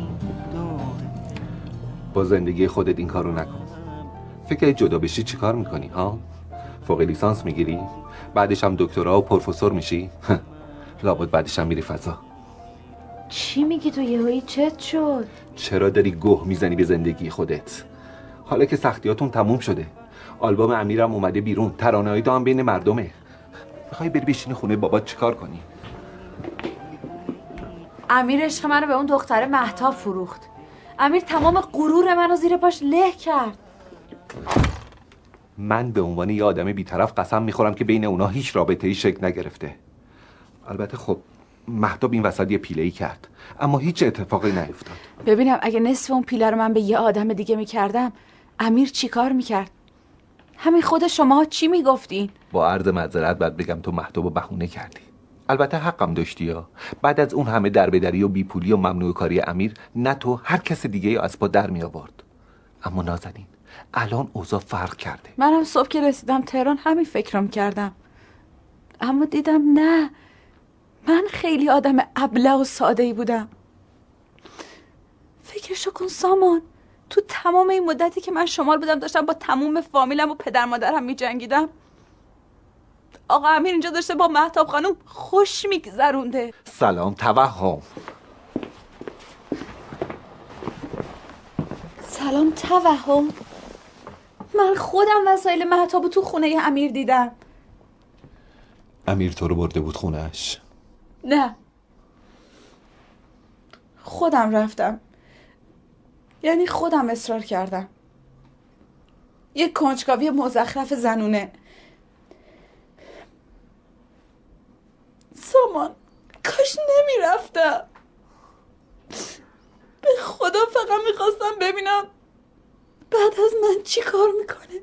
با زندگی خودت این کارو نکن. فکر جدا بشی چیکار می‌کنی ها؟ فوق لیسانس می‌گیری بعدش هم دکترا و پروفسور میشی. لابد بعدش هم میری فضا. چی میگی تو یهویی چت شد؟ چرا داری گوه می‌زنی به زندگی خودت؟ حالا که سختیاتون تموم شده. آلبوم امیرم اومده بیرون. ترانه‌های تو هم بین مردمه. می‌خوای بری بشینی خونه بابات چیکار کنی؟ امیر عشق منو به اون دختر مهتاب فروخت. امیر تمام غرور منو زیر پاش له کرد. من به عنوان یه آدم بیطرف قسم می‌خورم که بین اونا هیچ رابطه ای شکل نگرفته. البته خب مهتاب این وسط یه پیله ای کرد اما هیچ اتفاقی نیفتاد. ببینم اگه نصف اون پیله رو من به یه آدم دیگه می‌کردم امیر چی کار می‌کرد؟ همین خود شما چی می‌گفتین؟ با عرض معذرت بعد بگم تو مهتاب رو بهونه کردی. البته حقم داشتی یا بعد از اون همه دربدری و بیپولی و ممنوع کاری امیر نه تو هر کس دیگه از پا در می آورد اما نازنین الان اوضاع فرق کرده. منم صبح که رسیدم تهران همین فکر رو کردم. اما دیدم نه من خیلی آدم ابله و ساده ای بودم. فکرشو کن سامان تو تمام این مدتی که من شمال بودم داشتم با تموم فامیلم و پدر مادرم می جنگیدم آقا امیر اینجا داشته با محتاب خانم خوش میگذرونده. سلام توهم. سلام توهم. من خودم وسایل محتاب تو خونه امیر دیدم. امیر تو رو برده بود خونش؟ نه. خودم رفتم. یعنی خودم اصرار کردم. یه کنجکاوی مزخرف زنونه. سامان کاش نمی‌رفتم. به خدا فقط می‌خواستم ببینم بعد از من چی کار می‌کنه؟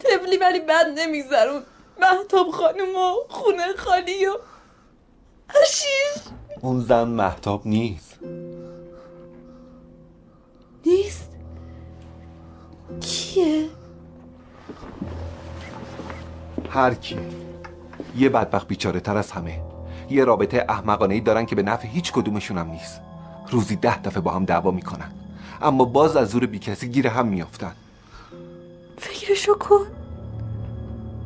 تبلی ولی بد نمیگذرون. محتاب خانوم و خونه خالی و هشیش اون زن محتاب نیست. نیست؟ کیه؟ هر کی یه بدبخت بیچاره تر از همه. یه رابطه احمقانه ای دارن که به نفع هیچ کدومشون هم نیست. روزی ده دفعه با هم دعوا می‌کنن. اما باز از زور بیکسی گیر هم میافتن. فکرشو کن.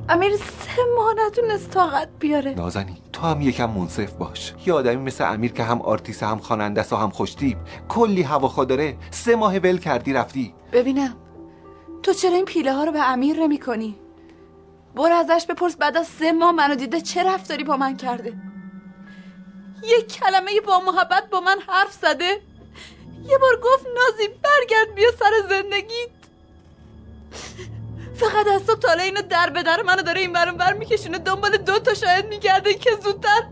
امیر سه ماه نتونست طاقت بیاره. نازنین تو هم یکم منصف باش. یه آدمی مثل امیر که هم آرتیست هم خواننده است و هم خوشتیپ. کلی هواخوا داره. سه ماه ول کردی رفتی. ببینم. تو چرا این پیله ها رو به امیر نمی کنی؟ برو ازش بپرس بعد از سه ماه منو دیده چه رفتاری با من کرده؟ یک کلمه با محبت با من حرف زده. یه بار گفت نازی برگرد بیا سر زندگیت. فقط از صبح تا حالا اینو در به در منو داره این برون بر میکشونه. دنبال دو تا شاهد میگرده که زودتر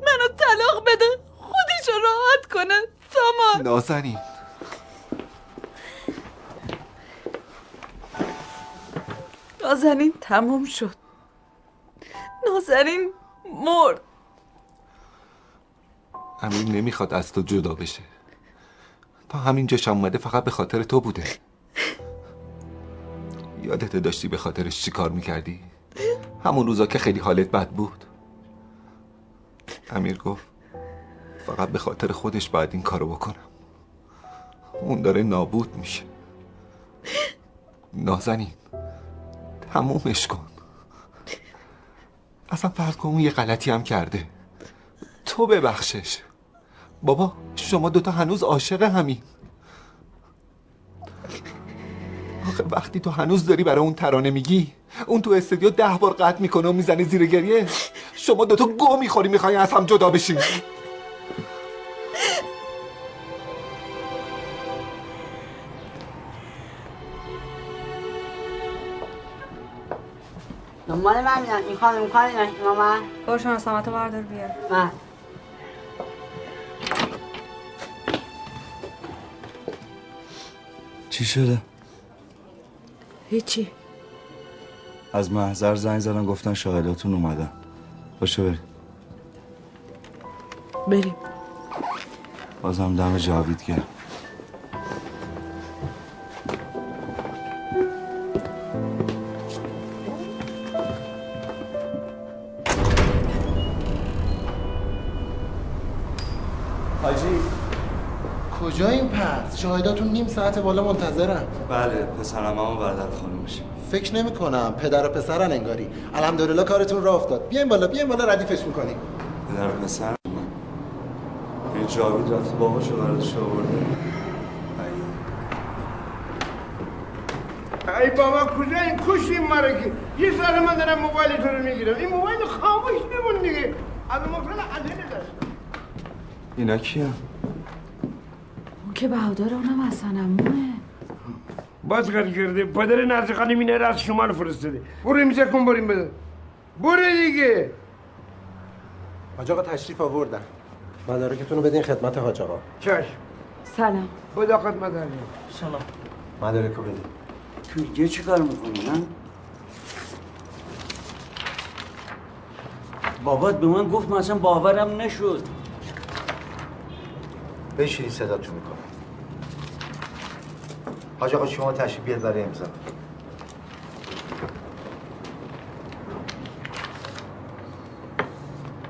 منو طلاق بده. خودشو راحت کنه. سامان. نازنین. نازنین تموم شد. نازنین مرد. امیر نمی‌خواد از تو جدا بشه. تا همین جشم اومده فقط به خاطر تو بوده. یادت داشتی به خاطرش چی کار می‌کردی؟ همون روزا که خیلی حالت بد بود. امیر گفت فقط به خاطر خودش باید این کارو بکنم. اون داره نابود میشه. نازنین تمومش کن. اصلا فرض کن اون یه غلطی هم کرده. تو ببخشش. بابا شما دوتا هنوز عاشق همین. آخه وقتی تو هنوز داری برای اون ترانه میگی اون تو استودیو ده بار قطع می‌کنه و می‌زنه زیر گریه شما دوتا گو می‌خوری می‌خوای از هم جدا بشین دنبال من میدن این خانم کاری نشتی ماما برو شناسامتو بردار بیار. من چی شده؟ هیچی. از محضر زنگ زدن گفتن شاهداتون اومدن. باشه بریم. بریم. بازم دم جاوید گرم. حاجی کجا این پس شاهداتون نیم ساعت بالا منتظرن. بله پسرم هم برادر خانومش. فکر نمی کنم پدر و پسرن انگاری. الحمدلله کارتون راه افتاد. بیاین بالا بیاین بالا ردیفش می‌کنیم. پدر و پسر من. این جاوید رفت باباشو برداشت آورده ای بابا کجا این این مرا که یه سال من دارم موبایل تو رو می‌گیرم. این موبایل خاموش بمون دیگه. از مفرد عدل دست اینا کیه؟ که بهادر اونم حسن اموه باز کار کرده پدر نزد خانم اینه را از شما رو فرستاده. برو امضا کن بریم بده. برو دیگه. حاج آقا تشریف آوردن. مدارکتون رو بدین خدمت حاج آقا. چشم. سلام. خدا خدمت سلام. مدارک رو بدین. تو اینجا چی کار می‌کنی من؟ بابات به من گفت من اصلا باورم نشد. بشینی صداتون می‌کنم حاج آقا شما تشریف بیاد برای امضا.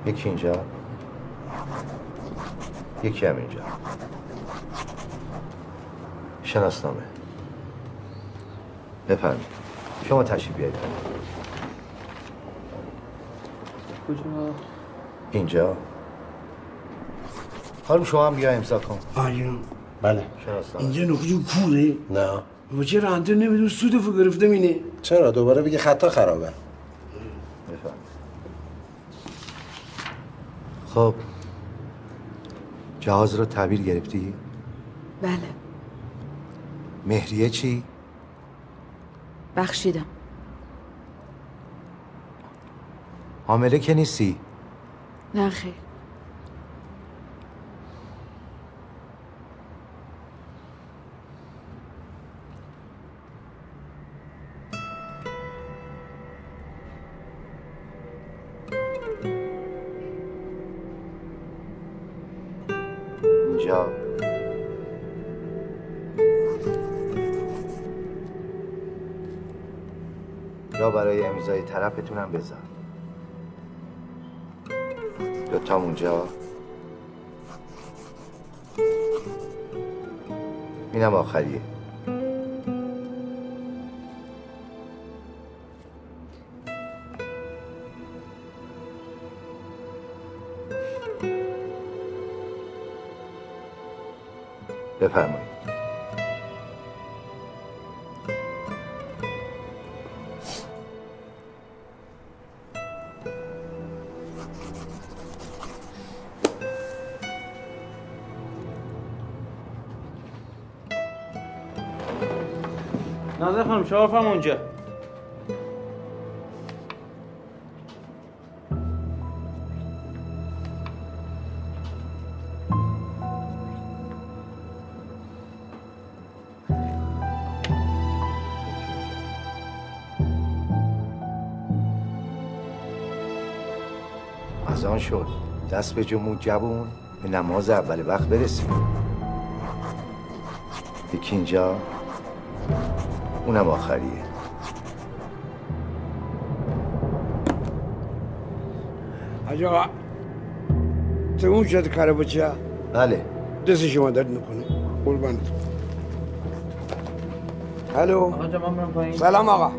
یکی اینجا. یکی هم اینجا. شناسنامه. بفرمایید. شما تشریف بیاید کجا؟ اینجا. خانم شما هم بیا امضا کن. آیون بله. اینجا نقطه کوره نه. و چرا انتر نمیدون سودفو گرفتم اینه چرا؟ دوباره بگی خطا خرابه. خب. جهاز رو تعبیر گرفتی؟ بله. مهریه چی؟ بخشیدم. حامله که نیستی؟ نه خیر. امضای طرفتونم بذار دوتام اونجا. اینم آخریه. بفرمایید. چهار اونجا. از آن شد. دست به جمعون جوون به نماز اول وقت برسیم. یکی اینجا. اونم آخریه. حاج آقا تموم شد کار بچه؟ بله. دست شما درد نکنه. قربانت الو. سلام آقا.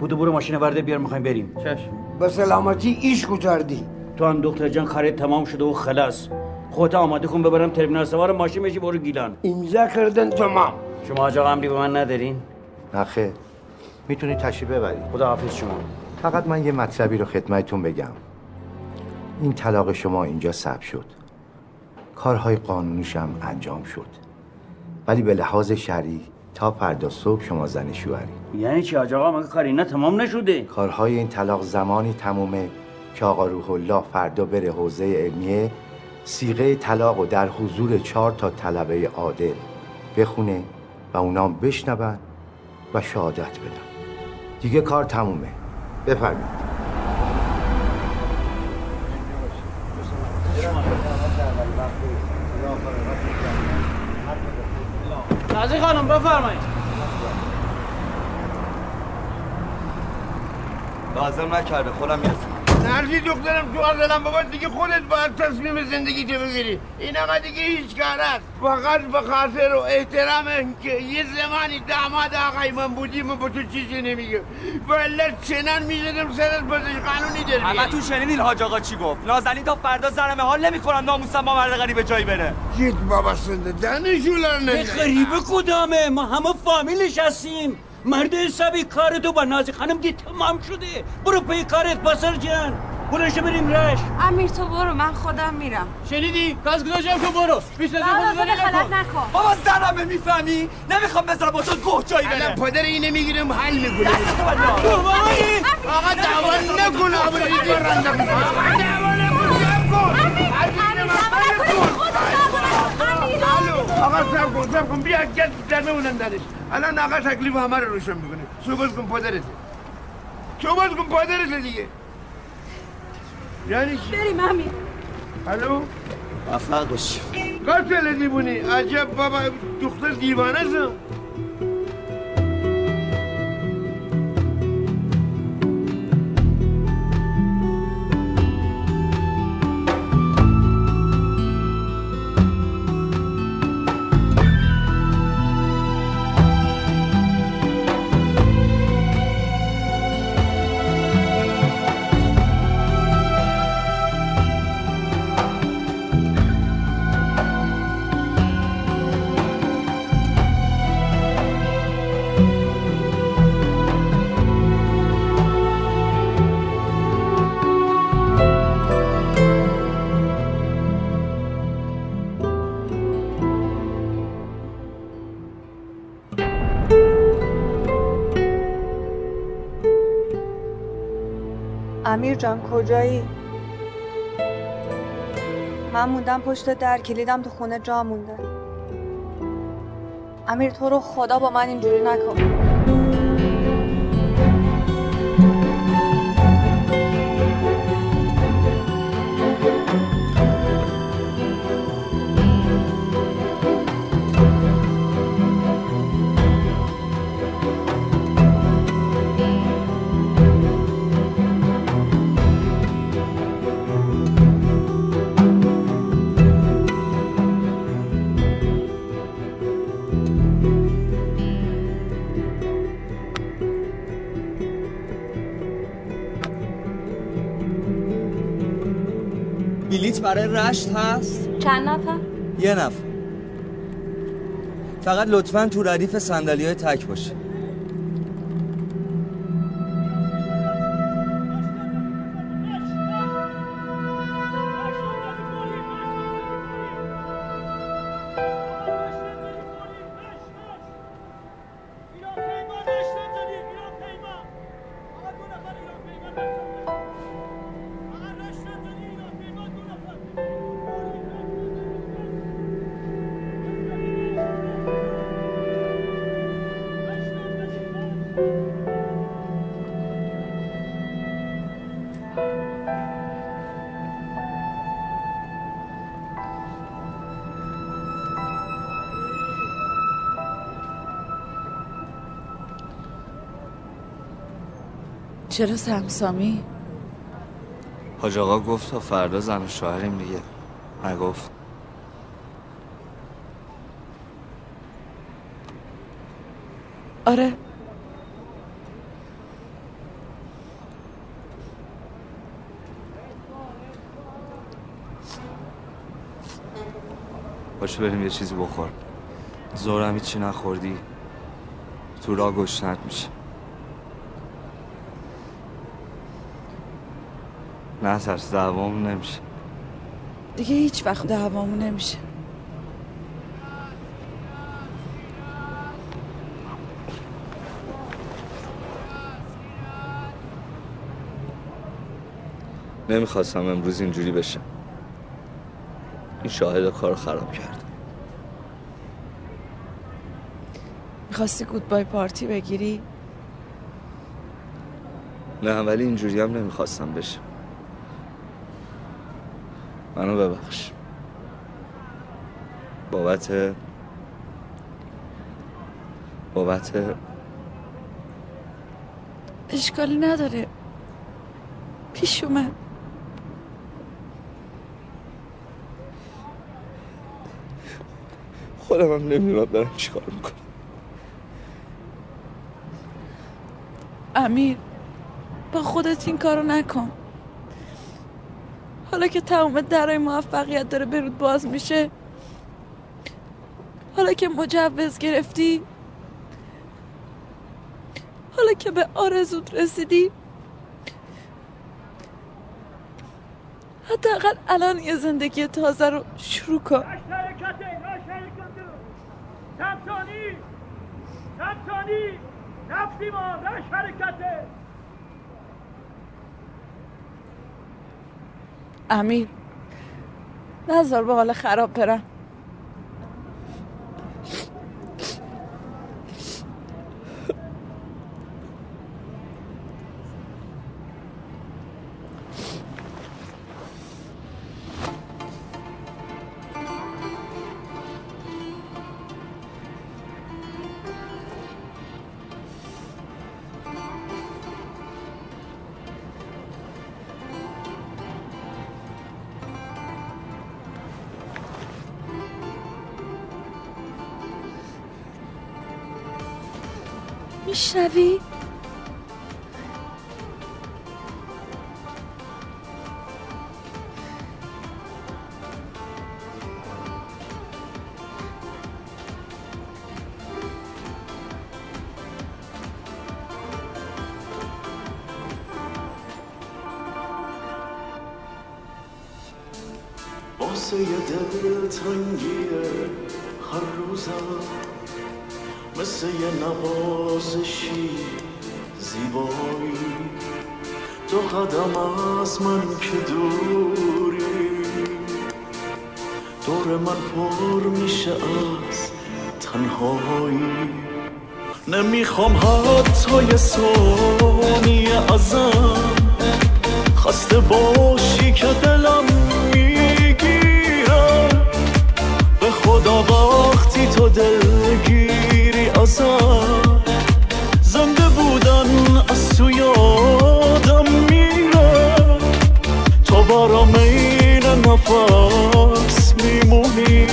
بودو برو ماشین ورده بیار می‌خوایم بریم. چشم. به سلامتی ایش کردی تو هم دختر جان خرید تمام شده و خلاص. خودت آماده کن ببرم ترمینال سوار ماشین بشی برو گیلان. امضا کردن تمام. شما آجا امری به من ندارین؟ نخه می‌تونی تشریف ببری. خدا حافظ شما. فقط من یه مطلبی رو خدمتتون بگم. این طلاق شما اینجا ثبت شد. کارهای قانونیش هم انجام شد. ولی به لحاظ شرعی تا فردا صبح شما زن شوهری. یعنی چی آجا آقا؟ مگه کاری نه تمام نشده؟ کارهای این طلاق زمانی تمومه که آقا روح الله فردا بره حوزه علمیه سیغه طلاق و در حضور چهار تا طلبه عادل بخونه و اونام بشنون و شهادت بدن دیگه کار تمومه. بفرمایید. نازی خانم بفرمایید. لازم نکرده خودم می‌رسم. نرسی دخترم تو دلم بابا دیگه خودت باید تصمیم زندگی تو بگیری. این آقا دیگه هیچ کار است. فقط به خاطر و احترام که یه زمانی داماد آقای من بودی من با تو چیزی نمیگم. ولی چنان می‌زدم سرت بازش قانونی در همه تو شنیدین حاج آقا چی گفت؟ نازنین تا فردا زنمه حال نمی‌کنم ناموسم با مرد غریب جایی بره. گیت بابا سنده دانشولار به غریبه کدامه؟ ما همه فامیلش هستیم. مرد حسابی کار تو با نازی خانم دی تمام شده. برو پی کارت بسر جان. برش بریم رش. امیر تو برو من خودم میرم. شنیدی؟ کاز گذاشتم تو برو. از بابا، خودت نکن. بابا زنمه می‌فهمی؟ نمی‌خوام بذارم با تو گوه جایی بره. الان پدر اینه می‌گیرم حل می‌کنه بابا. آقا دعوا نکن آقا دیگه رنده کن آقا دعوا نکن آقا سب کن سب کن بیا گرد در بمونن درش. الان آقا تکلیف همه رو روشن می‌کنه. صحبت کن پدرت صحبت کن پدرت دیگه. یعنی چی؟ بریم امیر الو؟ موفق باشی. قاتل دیوونی عجب بابا دختر دیوانه است. جان کجایی؟ من موندم پشت در کلیدم تو خونه جا مونده امیر تو رو خدا با من اینجوری نکن بلیت برای رشت هست؟ چند نفر؟ یه نفر. فقط لطفا تو ردیف صندلی های تک باشه چرا سمسامی؟ حاج آقا گفت تا فردا زن و شوهریم دیگه. نگفت. آره. باشه بریم یه چیزی بخور زورم هیچی نخوردی. تو را گشنت میشه. نه ترس دعوامون نمیشه. دیگه هیچ وقت دعوامون نمیشه. نمی‌خواستم امروز اینجوری بشه. این شاهد کار خراب کرد. می‌خواستی گودبای پارتی بگیری؟ نه ولی اینجوری هم نمی‌خواستم بشه. منو ببخش. بابت بابت اشکالی نداره. پیش اومد. خودم هم نمی‌دونم دارم چیکار می‌کنم. امیر با خودت این کارو نکن. حالا که تمام درای موفقیت داره برود باز میشه. حالا که مجوز گرفتی. حالا که به آرزوت رسیدی. حداقل الان یه زندگی تازه رو شروع کن. سمسانی رفتیم آن رش حرکته امیر نذار با حال خراب برم. تنهایی نمی‌خوام حتی یه ثانیه ازم. خسته باشی که دلم می‌گیره به خدا وقتی تو دلگیری ازم. زنده بودن از تو یادم میره. تو برام این نفس میمونی.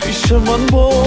پیش من باش